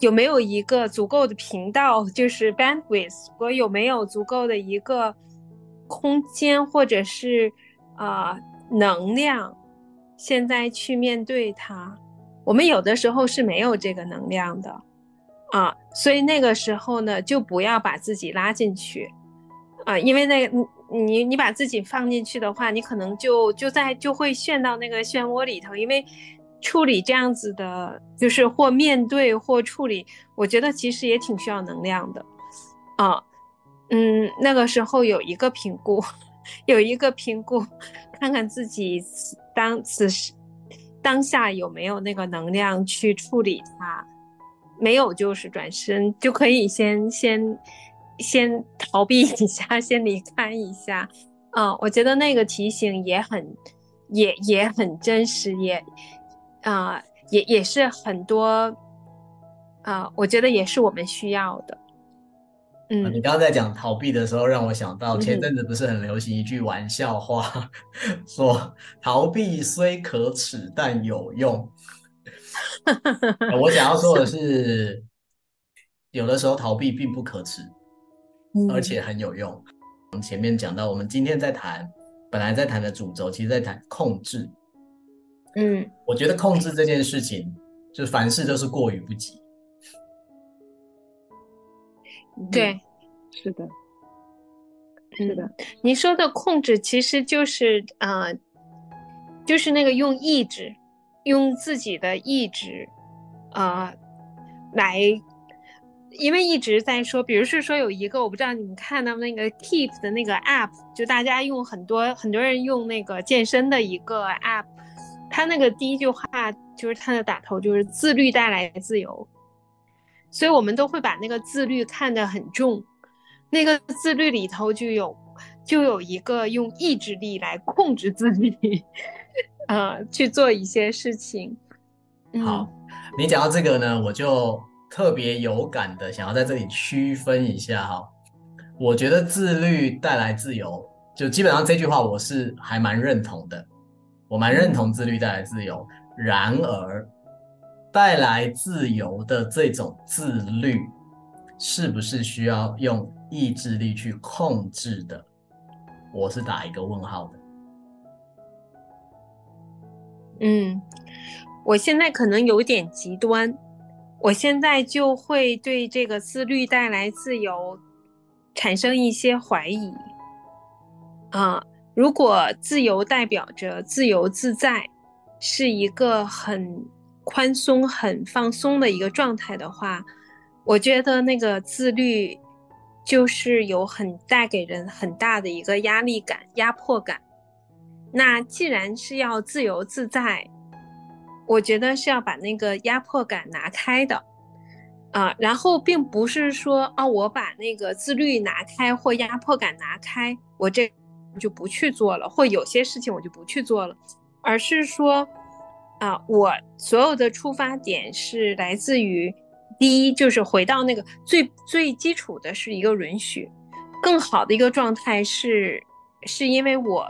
有没有一个足够的频道，就是 bandwidth，我有没有足够的一个空间或者是啊、呃、能量，现在去面对它。我们有的时候是没有这个能量的，啊，所以那个时候呢，就不要把自己拉进去，啊，因为那个你你把自己放进去的话，你可能就就在就会陷到那个漩涡里头，因为处理这样子的，就是或面对或处理，我觉得其实也挺需要能量的，啊，嗯，那个时候有一个评估，有一个评估，看看自己当此时。当下有没有那个能量去处理它？没有，就是转身就可以先先先逃避一下，先离开一下。嗯、呃，我觉得那个提醒也很也也很真实，也啊、呃、也也是很多啊、呃，我觉得也是我们需要的。嗯，你刚刚在讲逃避的时候，让我想到前阵子不是很流行一句玩笑话，嗯、说逃避虽可耻，但有用。我想要说的是，有的时候逃避并不可耻，嗯、而且很有用。我们前面讲到，我们今天在谈，本来在谈的主轴，其实在谈控制。嗯，我觉得控制这件事情，就凡事都是过于不及。对、嗯，是的，是的。你说的控制其实就是啊、呃，就是那个用意志，用自己的意志啊、呃、来，因为一直在说，比如是说有一个，我不知道你们看到那个 Keep 的那个 App，就大家用很多很多人用那个健身的一个 App，它那个第一句话就是它的打头就是自律带来自由。所以，我们都会把那个自律看得很重，那个自律里头就有，就有一个用意志力来控制自己，呃，去做一些事情。好，你讲到这个呢，我就特别有感的想要在这里区分一下哈。我觉得自律带来自由，就基本上这句话我是还蛮认同的，我蛮认同自律带来自由。然而，带来自由的这种自律，是不是需要用意志力去控制的？我是打一个问号的。嗯，我现在可能有点极端，我现在就会对这个自律带来自由产生一些怀疑。啊，如果自由代表着自由自在，是一个很。宽松、很放松的一个状态的话，我觉得那个自律就是有很带给人很大的一个压力感、压迫感。那既然是要自由自在，我觉得是要把那个压迫感拿开的啊。然后并不是说哦，我把那个自律拿开或压迫感拿开，我这就不去做了，或有些事情我就不去做了，而是说。啊，我所有的出发点是来自于，第一就是回到那个最最基础的是一个允许，更好的一个状态是，是因为我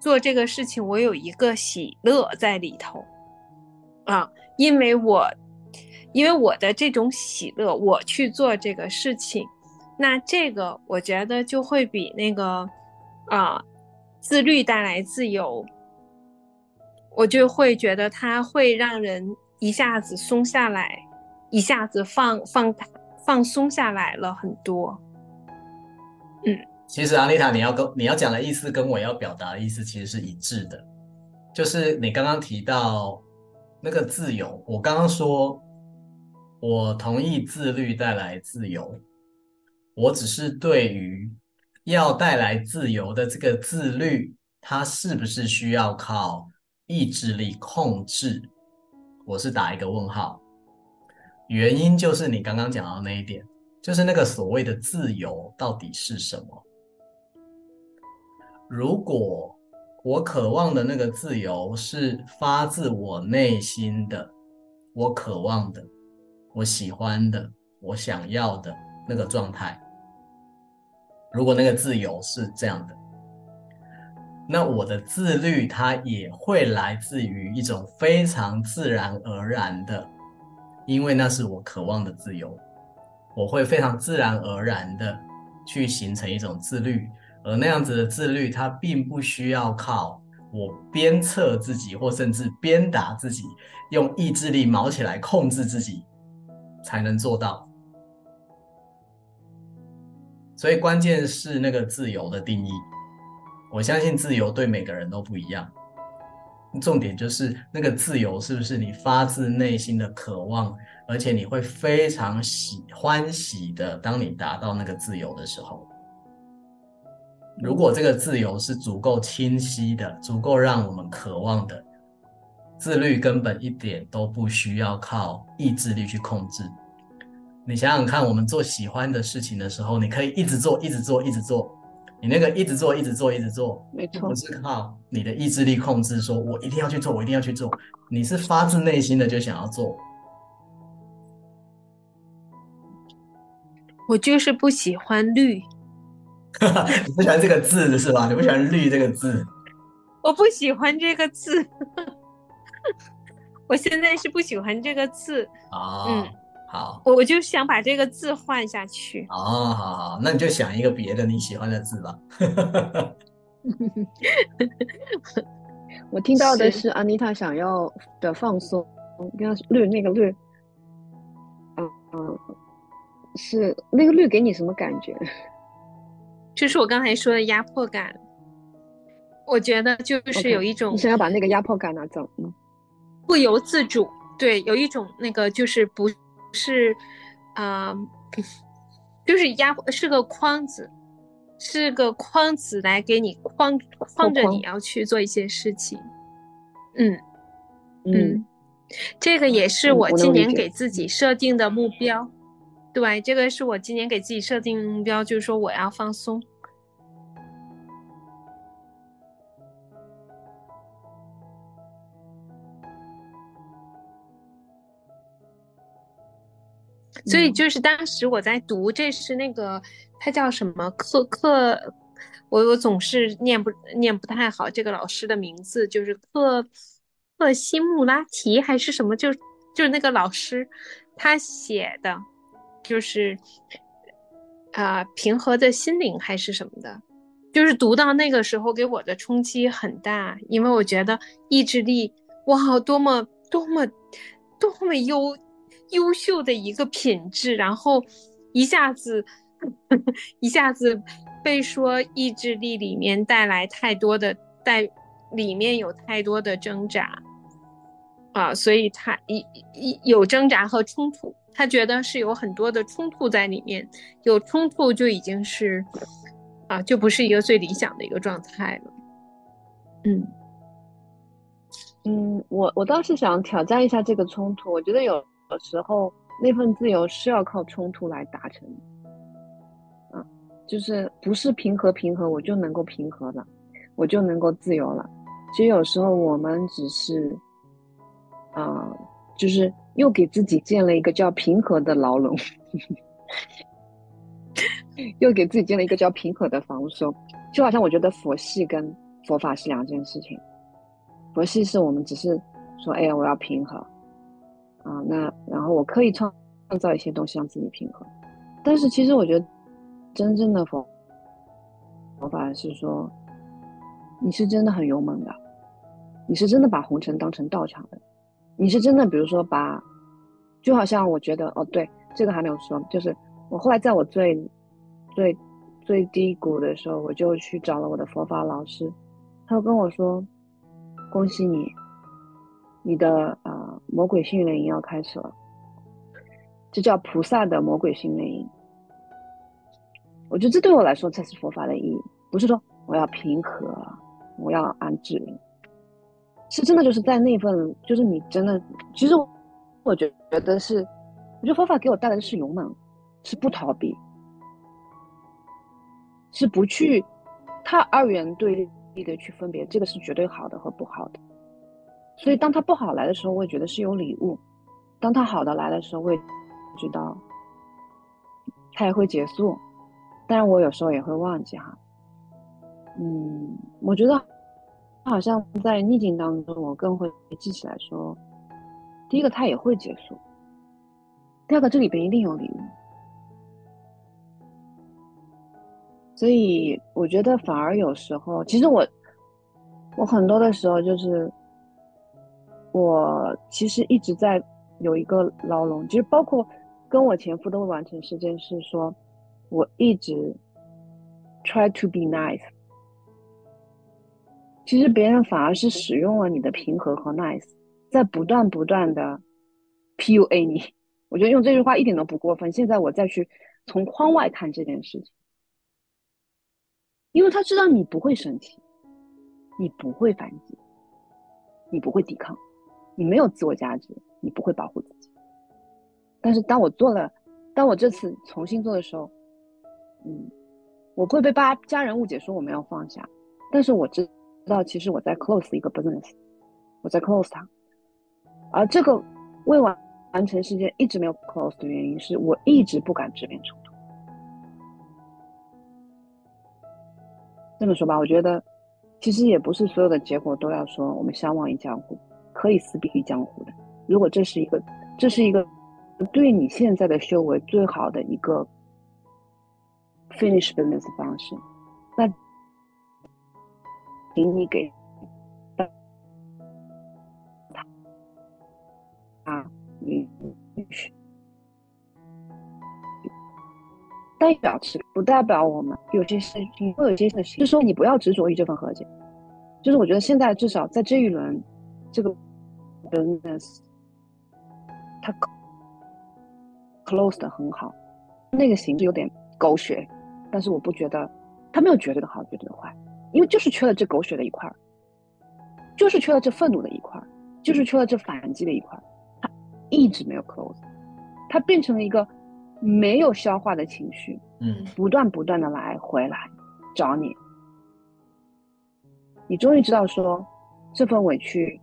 做这个事情我有一个喜乐在里头，啊，因为我因为我的这种喜乐，我去做这个事情，那这个我觉得就会比那个啊自律带来自由。我就会觉得它会让人一下子松下来，一下子放放放松下来了很多。其实阿丽塔，你要跟你要讲的意思跟我要表达的意思其实是一致的，就是你刚刚提到那个自由，我刚刚说我同意自律带来自由，我只是对于要带来自由的这个自律，它是不是需要靠意志力控制？我是打一个问号，原因就是你刚刚讲到那一点，就是那个所谓的自由到底是什么？如果我渴望的那个自由是发自我内心的，我渴望的，我喜欢的，我想要的那个状态，如果那个自由是这样的，那我的自律它也会来自于一种非常自然而然的，因为那是我渴望的自由，我会非常自然而然的去形成一种自律。而那样子的自律，它并不需要靠我鞭策自己，或甚至鞭打自己，用意志力卯起来控制自己，才能做到。所以关键是那个自由的定义。我相信自由对每个人都不一样。重点就是那个自由是不是你发自内心的渴望，而且你会非常喜欢喜的，当你达到那个自由的时候。如果这个自由是足够清晰的，足够让我们渴望的，自律根本一点都不需要靠意志力去控制。你想想看，我们做喜欢的事情的时候，你可以一直做，一直做，一直做。你那个一直做，一直做，一直做，没错，不是靠你的意志力控制，说我一定要去做，我一定要去做。你是发自内心的就想要做。我就是不喜欢律。你不喜欢这个字是吧？你不喜欢“绿”这个字？我不喜欢这个字。我现在是不喜欢这个字。哦，嗯，好，我我就想把这个字换下去。哦，好好，那你就想一个别的你喜欢的字吧。我听到的是安妮塔想要的放松，跟他说“绿”那个“绿”，嗯嗯，是那个“绿”给你什么感觉？就是我刚才说的压迫感，我觉得就是有一种，你想要把那个压迫感拿走，嗯，不由自主，对，有一种那个就是不是，啊、呃，就是压迫是个框子，是个框子来给你框框着你要去做一些事情，嗯嗯，嗯，这个也是我今年给自己设定的目标。对，这个是我今年给自己设定的目标，就是说我要放松。所以就是当时我在读，这是那个他叫什么克克，我我总是念不念不太好这个老师的名字，就是克克西穆拉提还是什么，就就是那个老师他写的。就是，啊、平和的心灵还是什么的，就是读到那个时候给我的冲击很大，因为我觉得意志力，哇，多么多么多么优优秀的一个品质，然后一下子 一下子被说意志力里面带来太多的带，里面有太多的挣扎，啊，所以他一一有挣扎和冲突。他觉得是有很多的冲突在里面，有冲突就已经是，啊，就不是一个最理想的一个状态了。嗯嗯，我我倒是想挑战一下这个冲突。我觉得有有时候那份自由是要靠冲突来达成，啊，就是不是平和平和我就能够平和了，我就能够自由了。其实有时候我们只是，啊，就是。又给自己建了一个叫平和的牢笼，又给自己建了一个叫平和的防守，就好像我觉得佛系跟佛法是两件事情。佛系是我们只是说，哎呀，我要平和啊，那然后我可以创创造一些东西让自己平和。但是其实我觉得，真正的佛佛法是说，你是真的很勇猛的，你是真的把红尘当成道场的，你是真的，比如说把。就好像我觉得哦，对，这个还没有说，就是我后来在我最最最低谷的时候，我就去找了我的佛法老师，他就跟我说：“恭喜你，你的呃魔鬼训练营要开始了，这叫菩萨的魔鬼训练营。”我觉得这对我来说才是佛法的意义，不是说我要平和，我要安置，是真的就是在那份，就是你真的，其实我觉得觉得是，我觉得佛法给我带来的是勇猛，是不逃避，是不去，他二元对立的去分别，这个是绝对好的和不好的，所以当他不好来的时候，我也觉得是有礼物；当他好的来的时候，我也知道，他也会结束。但是我有时候也会忘记哈，嗯，我觉得好像在逆境当中，我更会记起来说，第一个它也会结束，第二个这里边一定有礼物，所以我觉得反而有时候，其实我我很多的时候就是，我其实一直在有一个牢笼，其实包括跟我前夫都会完成事件是说。我一直 try to be nice，其实别人反而是使用了你的平和和 nice，在不断不断的 PUA 你。我觉得用这句话一点都不过分。现在我再去从框外看这件事情，因为他知道你不会生气，你不会反击，你不会抵抗，你没有自我价值，你不会保护自己。但是当我做了，当我这次重新做的时候，嗯，我会被家家人误解说我没有放下，但是我知道其实我在 close 一个 business，我在 close 它，而这个未完完成事件一直没有 close 的原因是我一直不敢直面冲突。这么说吧，我觉得其实也不是所有的结果都要说我们相忘于江湖，可以死别于江湖的。如果这是一个，这是一个对你现在的修为最好的一个。finish business 方式，那请你给啊，允许，代表是不代表我们有些事情会有些事情，就是说你不要执着于这份和解。就是我觉得现在至少在这一轮这个 business，它 close 的很好，那个形式有点狗血。但是我不觉得，他没有绝对的好，绝对的坏，因为就是缺了这狗血的一块儿，就是缺了这愤怒的一块儿，就是缺了这反击的一块，儿一直没有 close，它变成了一个没有消化的情绪，嗯，不断不断的来回来找你，你终于知道说，这份委屈，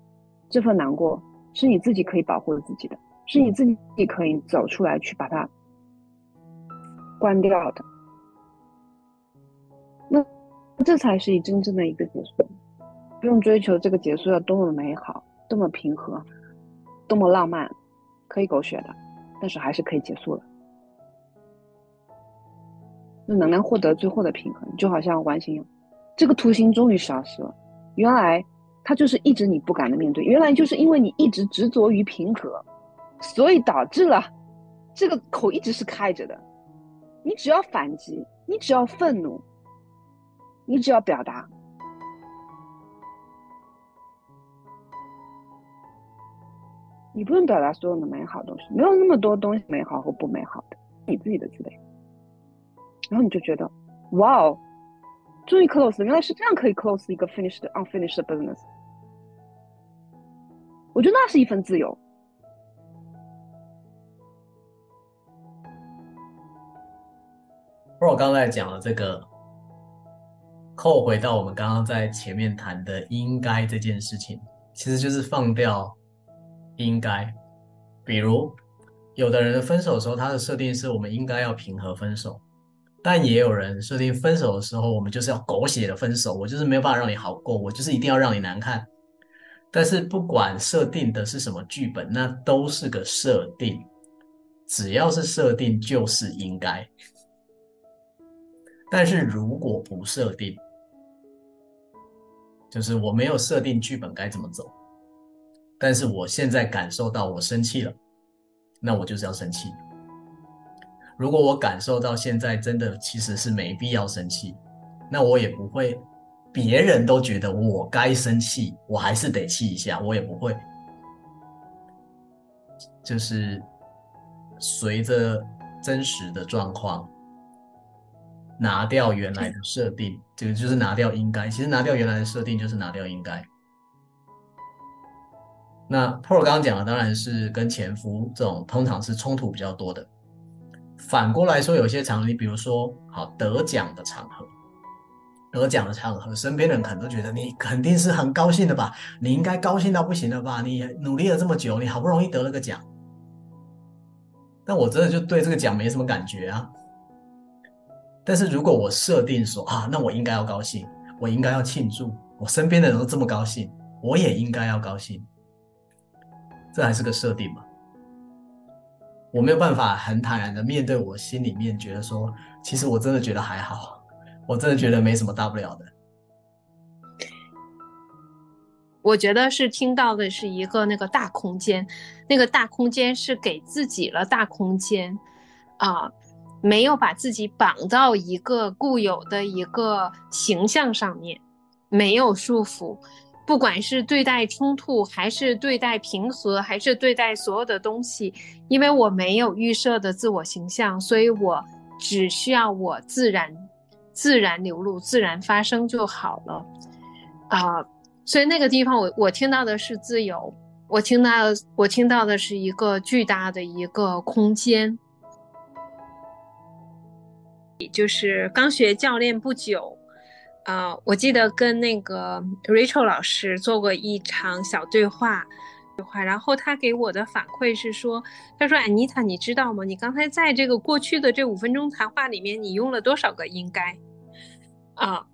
这份难过是你自己可以保护自己的，是你自己可以走出来去把它关掉的。那这才是你真正的一个结束，不用追求这个结束要多么美好，多么平和，多么浪漫，可以狗血的，但是还是可以结束了。那能量获得最后的平衡，就好像完形，这个图形终于消失了。原来它就是一直你不敢的面对，原来就是因为你一直执着于平和，所以导致了这个口一直是开着的。你只要反击，你只要愤怒。你只要表达，你不用表达所有的美好东西，没有那么多东西美好和不美好的，你自己的积累。然后你就觉得，哇哦，终于 close，原来是这样可以 close 一个 finished unfinished business。我觉得那是一份自由。不是我刚才讲了这个。扣回到我们刚刚在前面谈的应该这件事情，其实就是放掉应该。比如，有的人分手的时候，他的设定是我们应该要平和分手，但也有人设定分手的时候，我们就是要狗血的分手，我就是没有办法让你好过，我就是一定要让你难看。但是不管设定的是什么剧本，那都是个设定，只要是设定就是应该。但是如果不设定，就是我没有设定剧本该怎么走，但是我现在感受到我生气了，那我就是要生气。如果我感受到现在真的其实是没必要生气，那我也不会，别人都觉得我该生气，我还是得气一下，我也不会，就是随着真实的状况。拿掉原来的设定，这个就是拿掉应该。其实拿掉原来的设定就是拿掉应该。那 Pro 刚刚讲的当然是跟前夫这种通常是冲突比较多的。反过来说，有些场合，你比如说好得奖的场合，得奖的场合，身边的人可能都觉得你肯定是很高兴的吧？你应该高兴到不行了吧？你努力了这么久，你好不容易得了个奖。但我真的就对这个奖没什么感觉啊。但是如果我设定说啊，那我应该要高兴，我应该要庆祝，我身边的人都这么高兴，我也应该要高兴，这还是个设定嘛？我没有办法很坦然的面对我心里面觉得说，其实我真的觉得还好，我真的觉得没什么大不了的。我觉得是听到的是一个那个大空间，那个大空间是给自己了大空间啊。没有把自己绑到一个固有的一个形象上面，没有束缚，不管是对待冲突，还是对待平和，还是对待所有的东西，因为我没有预设的自我形象，所以我只需要我自然、自然流露、自然发生就好了。啊、所以那个地方我，我听到的是自由，我听到我听到的是一个巨大的一个空间。就是刚学教练不久，呃，我记得跟那个 Rachel 老师做过一场小对话，对话，然后他给我的反馈是说，他说：“Anita，你知道吗？你刚才在这个过去的这五分钟谈话里面，你用了多少个应该？”啊，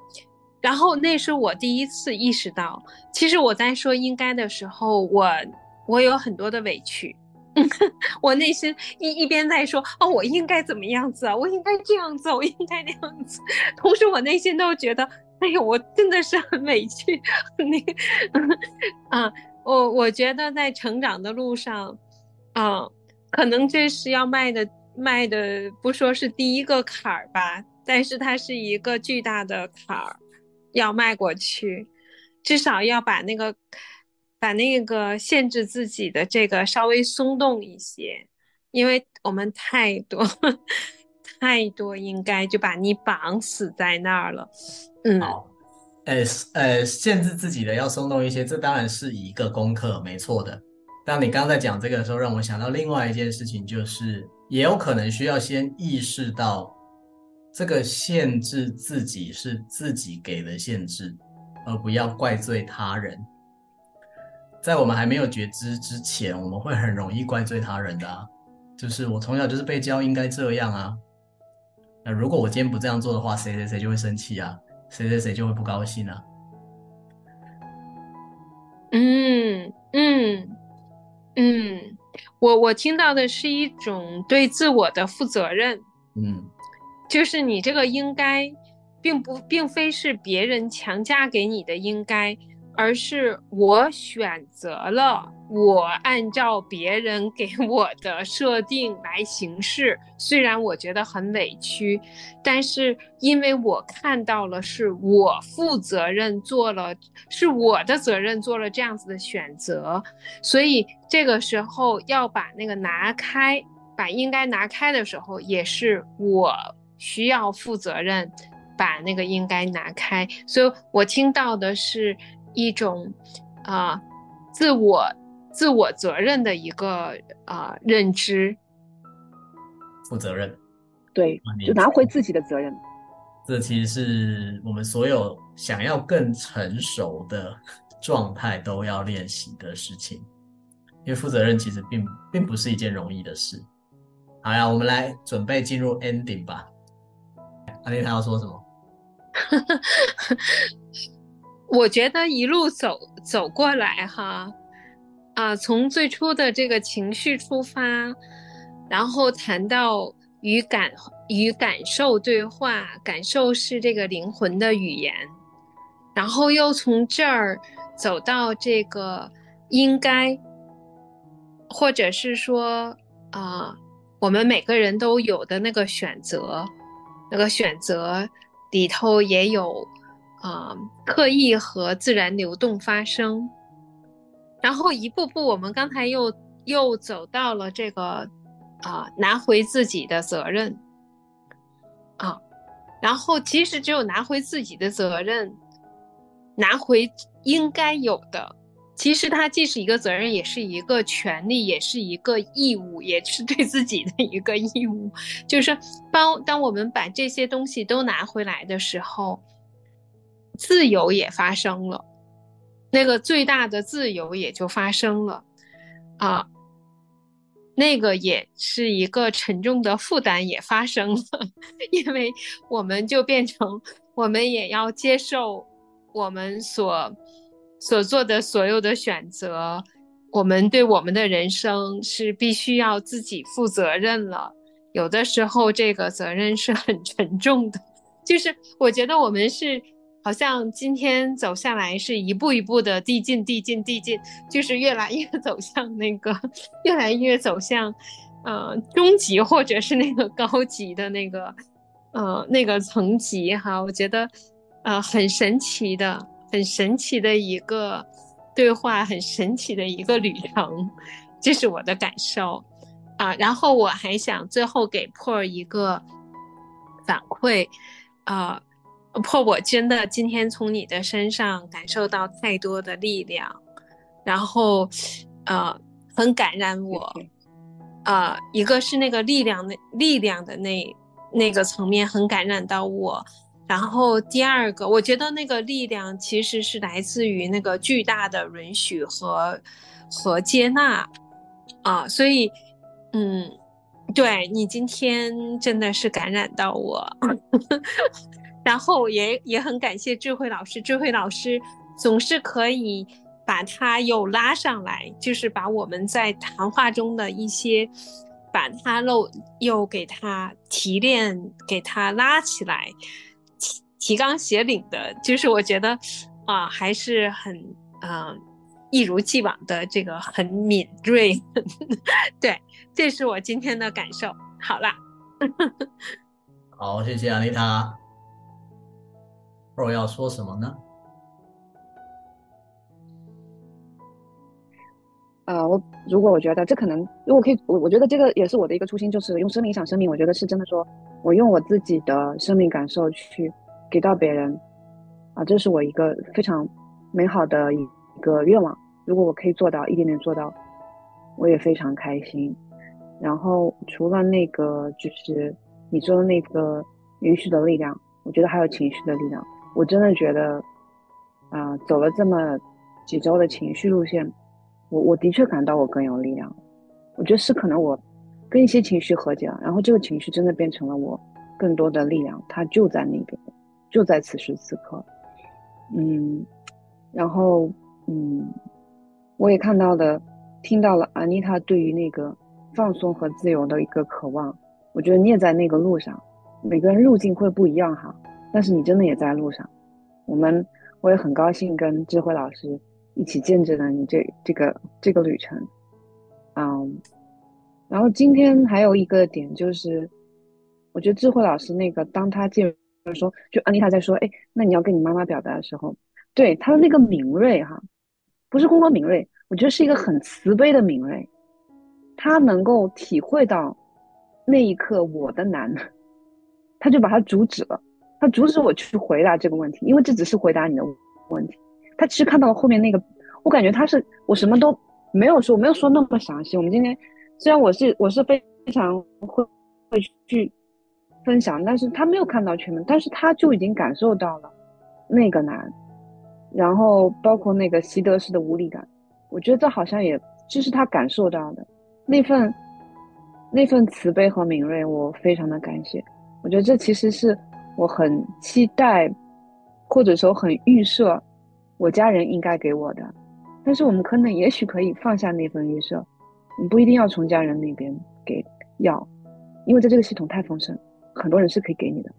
然后那是我第一次意识到，其实我在说应该的时候，我我有很多的委屈。我内心一一边在说哦，我应该怎么样子啊？我应该这样子，我应该那样子。同时，我内心都觉得，哎呦，我真的是很委屈。那，啊，我我觉得在成长的路上，啊，可能这是要迈的迈的，不说是第一个坎儿吧，但是它是一个巨大的坎儿，要迈过去，至少要把那个。把那个限制自己的这个稍微松动一些，因为我们太多 太多应该就把你绑死在那儿了。嗯，好，呃呃，限制自己的要松动一些，这当然是一个功课，没错的。当你刚在讲这个的时候，让我想到另外一件事情，就是也有可能需要先意识到，这个限制自己是自己给的限制，而不要怪罪他人。在我们还没有觉知之前，我们会很容易怪罪他人的啊，就是我从小就是被教应该这样啊。那如果我今天不这样做的话，谁谁谁就会生气啊，谁谁谁就会不高兴啊。嗯嗯嗯，我我听到的是一种对自我的负责任。嗯，就是你这个应该，并不并非是别人强加给你的应该。而是我选择了，我按照别人给 我的设定来行事。虽然我觉得很委屈，但是因为我看到了是我负责任做了，是我的责任做了这样子的选择，所以这个时候要把那个拿开，把应该拿开的时候，也是我需要负责任，把那个应该拿开。所以我听到的是。一种，啊、呃，自我自我责任的一个啊、呃、认知，负责任，对，就拿回自己的责任。这其实是我们所有想要更成熟的 状态都要练习的事情，因为负责任其实并并不是一件容易的事。好呀，我们来准备进入 ending 吧。阿丽，他要说什么？我觉得一路走走过来哈，啊，从最初的这个情绪出发，然后谈到与感与感受对话，感受是这个灵魂的语言，然后又从这儿走到这个应该，或者是说啊，我们每个人都有的那个选择，那个选择里头也有啊、刻意和自然流动发生。然后一步步，我们刚才又又走到了这个啊、拿回自己的责任啊。然后其实只有拿回自己的责任，拿回应该有的。其实它既是一个责任，也是一个权利，也是一个义务，也是对自己的一个义务。就是当当我们把这些东西都拿回来的时候，自由也发生了，那个最大的自由也就发生了，啊，那个也是一个沉重的负担也发生了，因为我们就变成我们也要接受我们所。所做的所有的选择，我们对我们的人生是必须要自己负责任了。有的时候，这个责任是很沉重的。就是我觉得我们是好像今天走下来是一步一步的递进、递进、递进，就是越来越 走向那个，越来越走向，呃，终极或者是那个高级的那个，呃，那个层级哈。我觉得，呃，很神奇的。很神奇的一个对话，很神奇的一个旅程，这是我的感受啊。然后我还想最后给破一个反馈啊，Paul，我真的今天从你的身上感受到太多的力量，然后呃，很感染我。呃，一个是那个力量的力量的那那个层面很感染到我。然后第二个，我觉得那个力量其实是来自于那个巨大的允许和和接纳啊，所以，嗯，对你今天真的是感染到我，然后也也很感谢智慧老师，智慧老师总是可以把他又拉上来，就是把我们在谈话中的一些，把他漏又给他提炼，给他拉起来。提纲挈领的，就是我觉得，啊，还是很，嗯、一如既往的这个很敏锐，对，这是我今天的感受。好啦，好，谢谢安丽塔。我要说什么呢？呃，我如果我觉得这可能，如果可以，我我觉得这个也是我的一个初心，就是用生命想生命。我觉得是真的说，说我用我自己的生命感受去。给到别人，啊，这是我一个非常美好的一个愿望。如果我可以做到一点点做到，我也非常开心。然后除了那个，就是你说的那个允许的力量，我觉得还有情绪的力量。我真的觉得，啊、走了这么几周的情绪路线，我我的确感到我更有力量。我觉得是可能我跟一些情绪和解了，然后这个情绪真的变成了我更多的力量，它就在那边。就在此时此刻，嗯，然后嗯，我也看到了，听到了安妮塔对于那个放松和自由的一个渴望。我觉得你也在那个路上，每个人路径会不一样哈，但是你真的也在路上。我们我也很高兴跟智慧老师一起见证了你这这个这个旅程，嗯，然后今天还有一个点就是，我觉得智慧老师那个当他进入。说，就安妮塔在说，哎，那你要跟你妈妈表达的时候，对他的那个敏锐哈，不是工作敏锐，我觉得是一个很慈悲的敏锐，他能够体会到那一刻我的难，他就把他阻止了，他阻止我去回答这个问题，因为这只是回答你的问题。他其实看到了后面那个，我感觉他是我什么都没有说，没有说那么详细。我们今天虽然我是我是非常会会去。分享，但是他没有看到全文，但是他就已经感受到了那个难，然后包括那个习得式的无力感，我觉得这好像也就是他感受到的那份那份慈悲和敏锐，我非常的感谢。我觉得这其实是我很期待，或者说很预设我家人应该给我的，但是我们可能也许可以放下那份预设，你不一定要从家人那边给要，因为在这个系统太丰盛。很多人是可以给你的，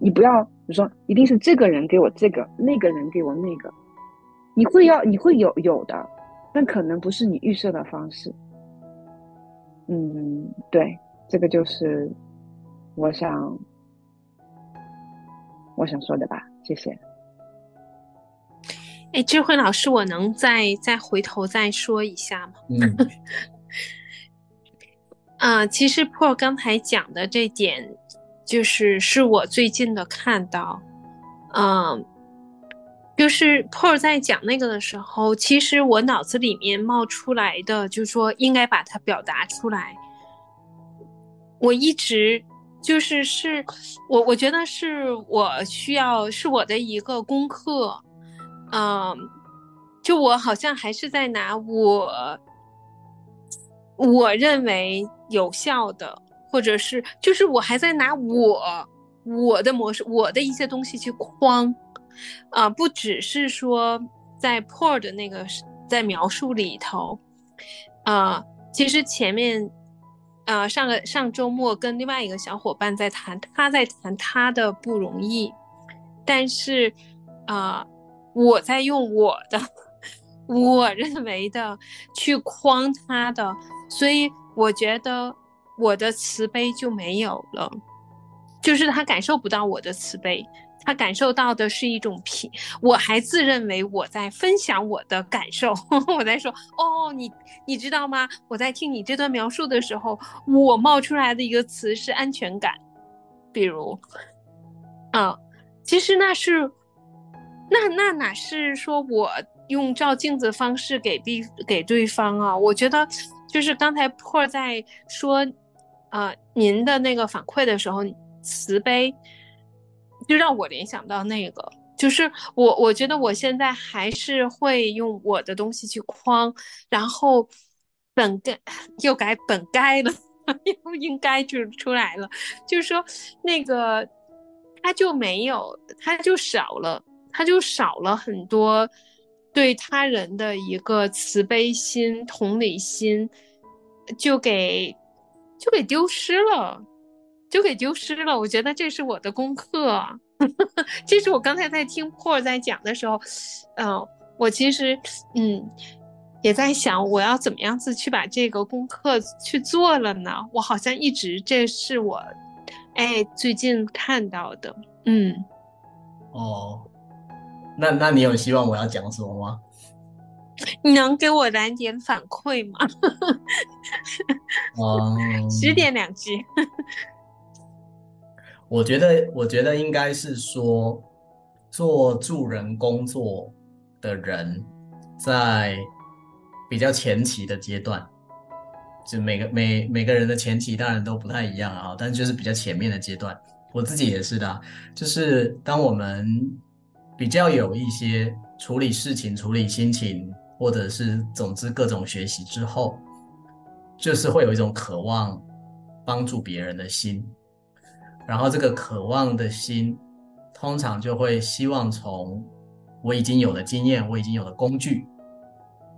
你不要比如说一定是这个人给我这个，那个人给我那个，你会要你会有有的，但可能不是你预设的方式。嗯，对，这个就是我想我想说的吧，谢谢。哎，智慧老师，我能再再回头再说一下吗？嗯。啊、呃，其实 Paul 刚才讲的这点，就是是我最近的看到，嗯、呃，就是 Paul 在讲那个的时候，其实我脑子里面冒出来的，就是说应该把它表达出来。我一直就是是我我觉得是我需要是我的一个功课。嗯，就我好像还是在拿我，我认为有效的，或者是就是我还在拿我我的模式，我的一些东西去框，啊，不只是说在 Paul 的那个在描述里头，啊，其实前面，啊，上个上周末跟另外一个小伙伴在谈，他在谈他的不容易，但是，啊。我在用我的，我认为的去框他的，所以我觉得我的慈悲就没有了，就是他感受不到我的慈悲，他感受到的是一种平。我还自认为我在分享我的感受，我在说哦，你你知道吗？我在听你这段描述的时候，我冒出来的一个词是安全感，比如，嗯，其实那是。那那哪是说我用照镜子方式给对给对方啊？我觉得就是刚才破在说，呃，您的那个反馈的时候，慈悲就让我联想到那个，就是我我觉得我现在还是会用我的东西去框，然后本该又改本该了，又应该就出来了，就是说那个他就没有，他就少了。他就少了很多对他人的一个慈悲心、同理心，就给就给丢失了，就给丢失了。我觉得这是我的功课，这是我刚才在听 Paul 在讲的时候，嗯、呃，我其实嗯也在想，我要怎么样子去把这个功课去做了呢？我好像一直这是我哎最近看到的，嗯，哦。那那你有希望我要讲什么吗？你能给我来点反馈吗？嗯，十点两句。我觉得，我觉得应该是说，做助人工作的人，在比较前期的阶段，就每个每每个人的前期当然都不太一样啊，但就是比较前面的阶段，我自己也是的，就是当我们。比较有一些处理事情、处理心情，或者是总之各种学习之后，就是会有一种渴望帮助别人的心，然后这个渴望的心，通常就会希望从我已经有的经验、我已经有的工具，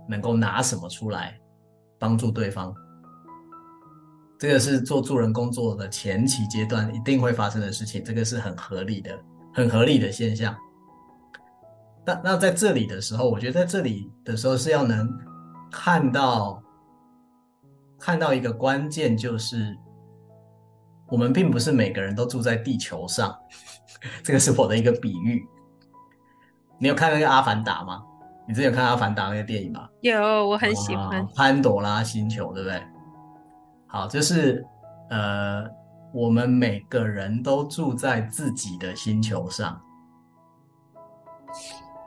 能够拿什么出来帮助对方。这个是做助人工作的前期阶段一定会发生的事情，这个是很合理的、很合理的现象。那那在这里的时候，我觉得在这里的时候是要能看到，看到一个关键，就是我们并不是每个人都住在地球上，这个是我的一个比喻。你有看那个《阿凡达》吗？你之前有看《阿凡达》那个电影吗？有，我很喜欢。啊，潘朵拉星球，对不对？好，就是呃，我们每个人都住在自己的星球上。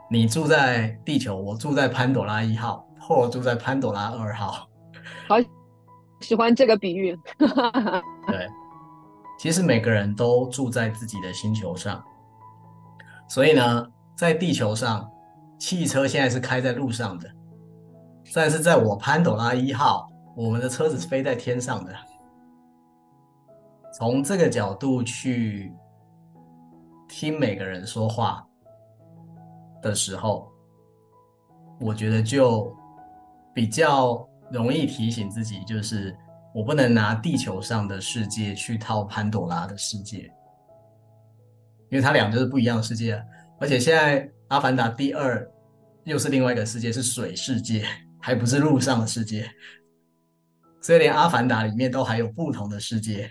你住在地球，我住在潘朵拉一号，或我住在潘朵拉二号。好，喜欢这个比喻。对，其实每个人都住在自己的星球上，所以呢，在地球上，汽车现在是开在路上的，但是在我潘朵拉一号，我们的车子是飞在天上的。从这个角度去听每个人说话。的时候，我觉得就比较容易提醒自己，就是我不能拿地球上的世界去套潘朵拉的世界，因为它俩就是不一样的世界。而且现在《阿凡达》第二又是另外一个世界，是水世界，还不是陆上的世界。所以连《阿凡达》里面都还有不同的世界，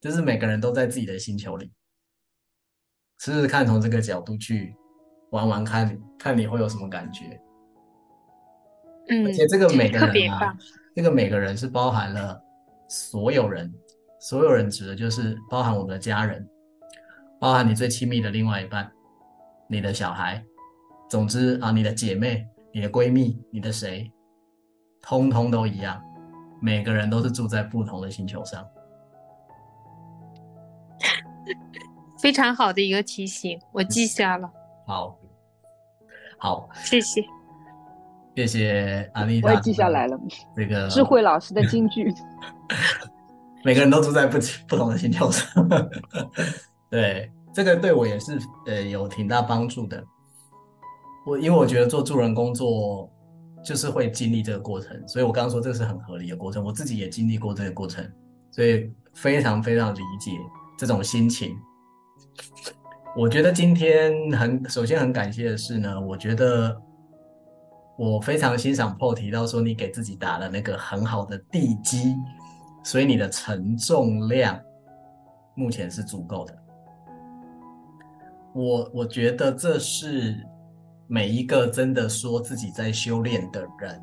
就是每个人都在自己的星球里。试试看从这个角度去玩玩看，看你会有什么感觉。嗯，而且这个每个人啊。这个每个人是包含了所有人，所有人指的就是包含我们的家人，包含你最亲密的另外一半，你的小孩，总之啊，你的姐妹、你的闺蜜、你的谁，通通都一样，每个人都是住在不同的星球上。非常好的一个提醒，我记下了。好，好，谢谢，谢谢阿丽塔，我也记下来了。这个智慧老师的金句，每个人都住在不不同的星球上。对，这个对我也是呃有挺大帮助的。我因为我觉得做助人工作就是会经历这个过程，所以我刚刚说这个是很合理的过程。我自己也经历过这个过程，所以非常非常理解这种心情。我觉得今天很首先很感谢的是呢，我觉得我非常欣赏 Paul 提到说你给自己打了那个很好的地基，所以你的承重量目前是足够的。我我觉得这是每一个真的说自己在修炼的人，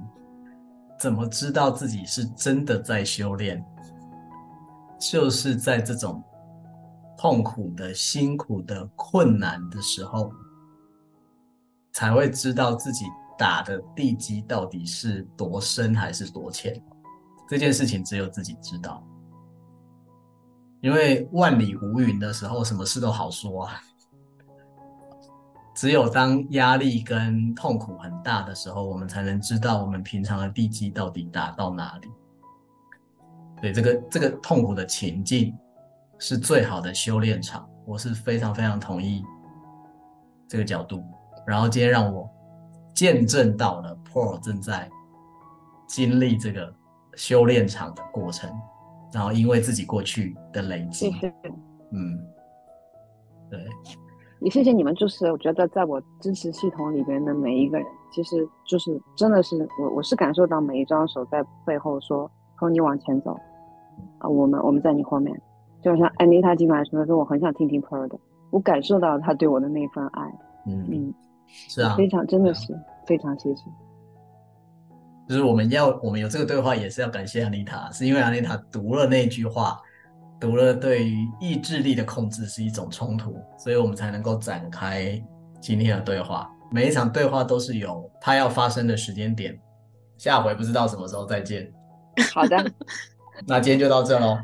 怎么知道自己是真的在修炼？就是在这种。痛苦的、辛苦的、困难的时候，才会知道自己打的地基到底是多深还是多浅。这件事情只有自己知道，因为万里无云的时候，什么事都好说啊。只有当压力跟痛苦很大的时候，我们才能知道我们平常的地基到底打到哪里。对，这个这个痛苦的情境。是最好的修炼场，我是非常非常同意这个角度。然后今天让我见证到了 Paul 正在经历这个修炼场的过程，然后因为自己过去的累积。嗯，对，也谢谢你们。就是我觉得在我支持系统里边的每一个人，其实就是真的是我，我是感受到每一双手在背后说：“说你往前走啊，我们我们在你后面。”就像安妮塔进来说的说，我很想听听 Pearl 的，我感受到他对我的那份爱。嗯嗯，是啊，非常真的是、啊、非常谢谢。就是我们要我们有这个对话，也是要感谢安妮塔，是因为安妮塔读了那句话，读了对于意志力的控制是一种冲突，所以我们才能够展开今天的对话。每一场对话都是有它要发生的时间点，下回不知道什么时候再见。好的，那今天就到这喽。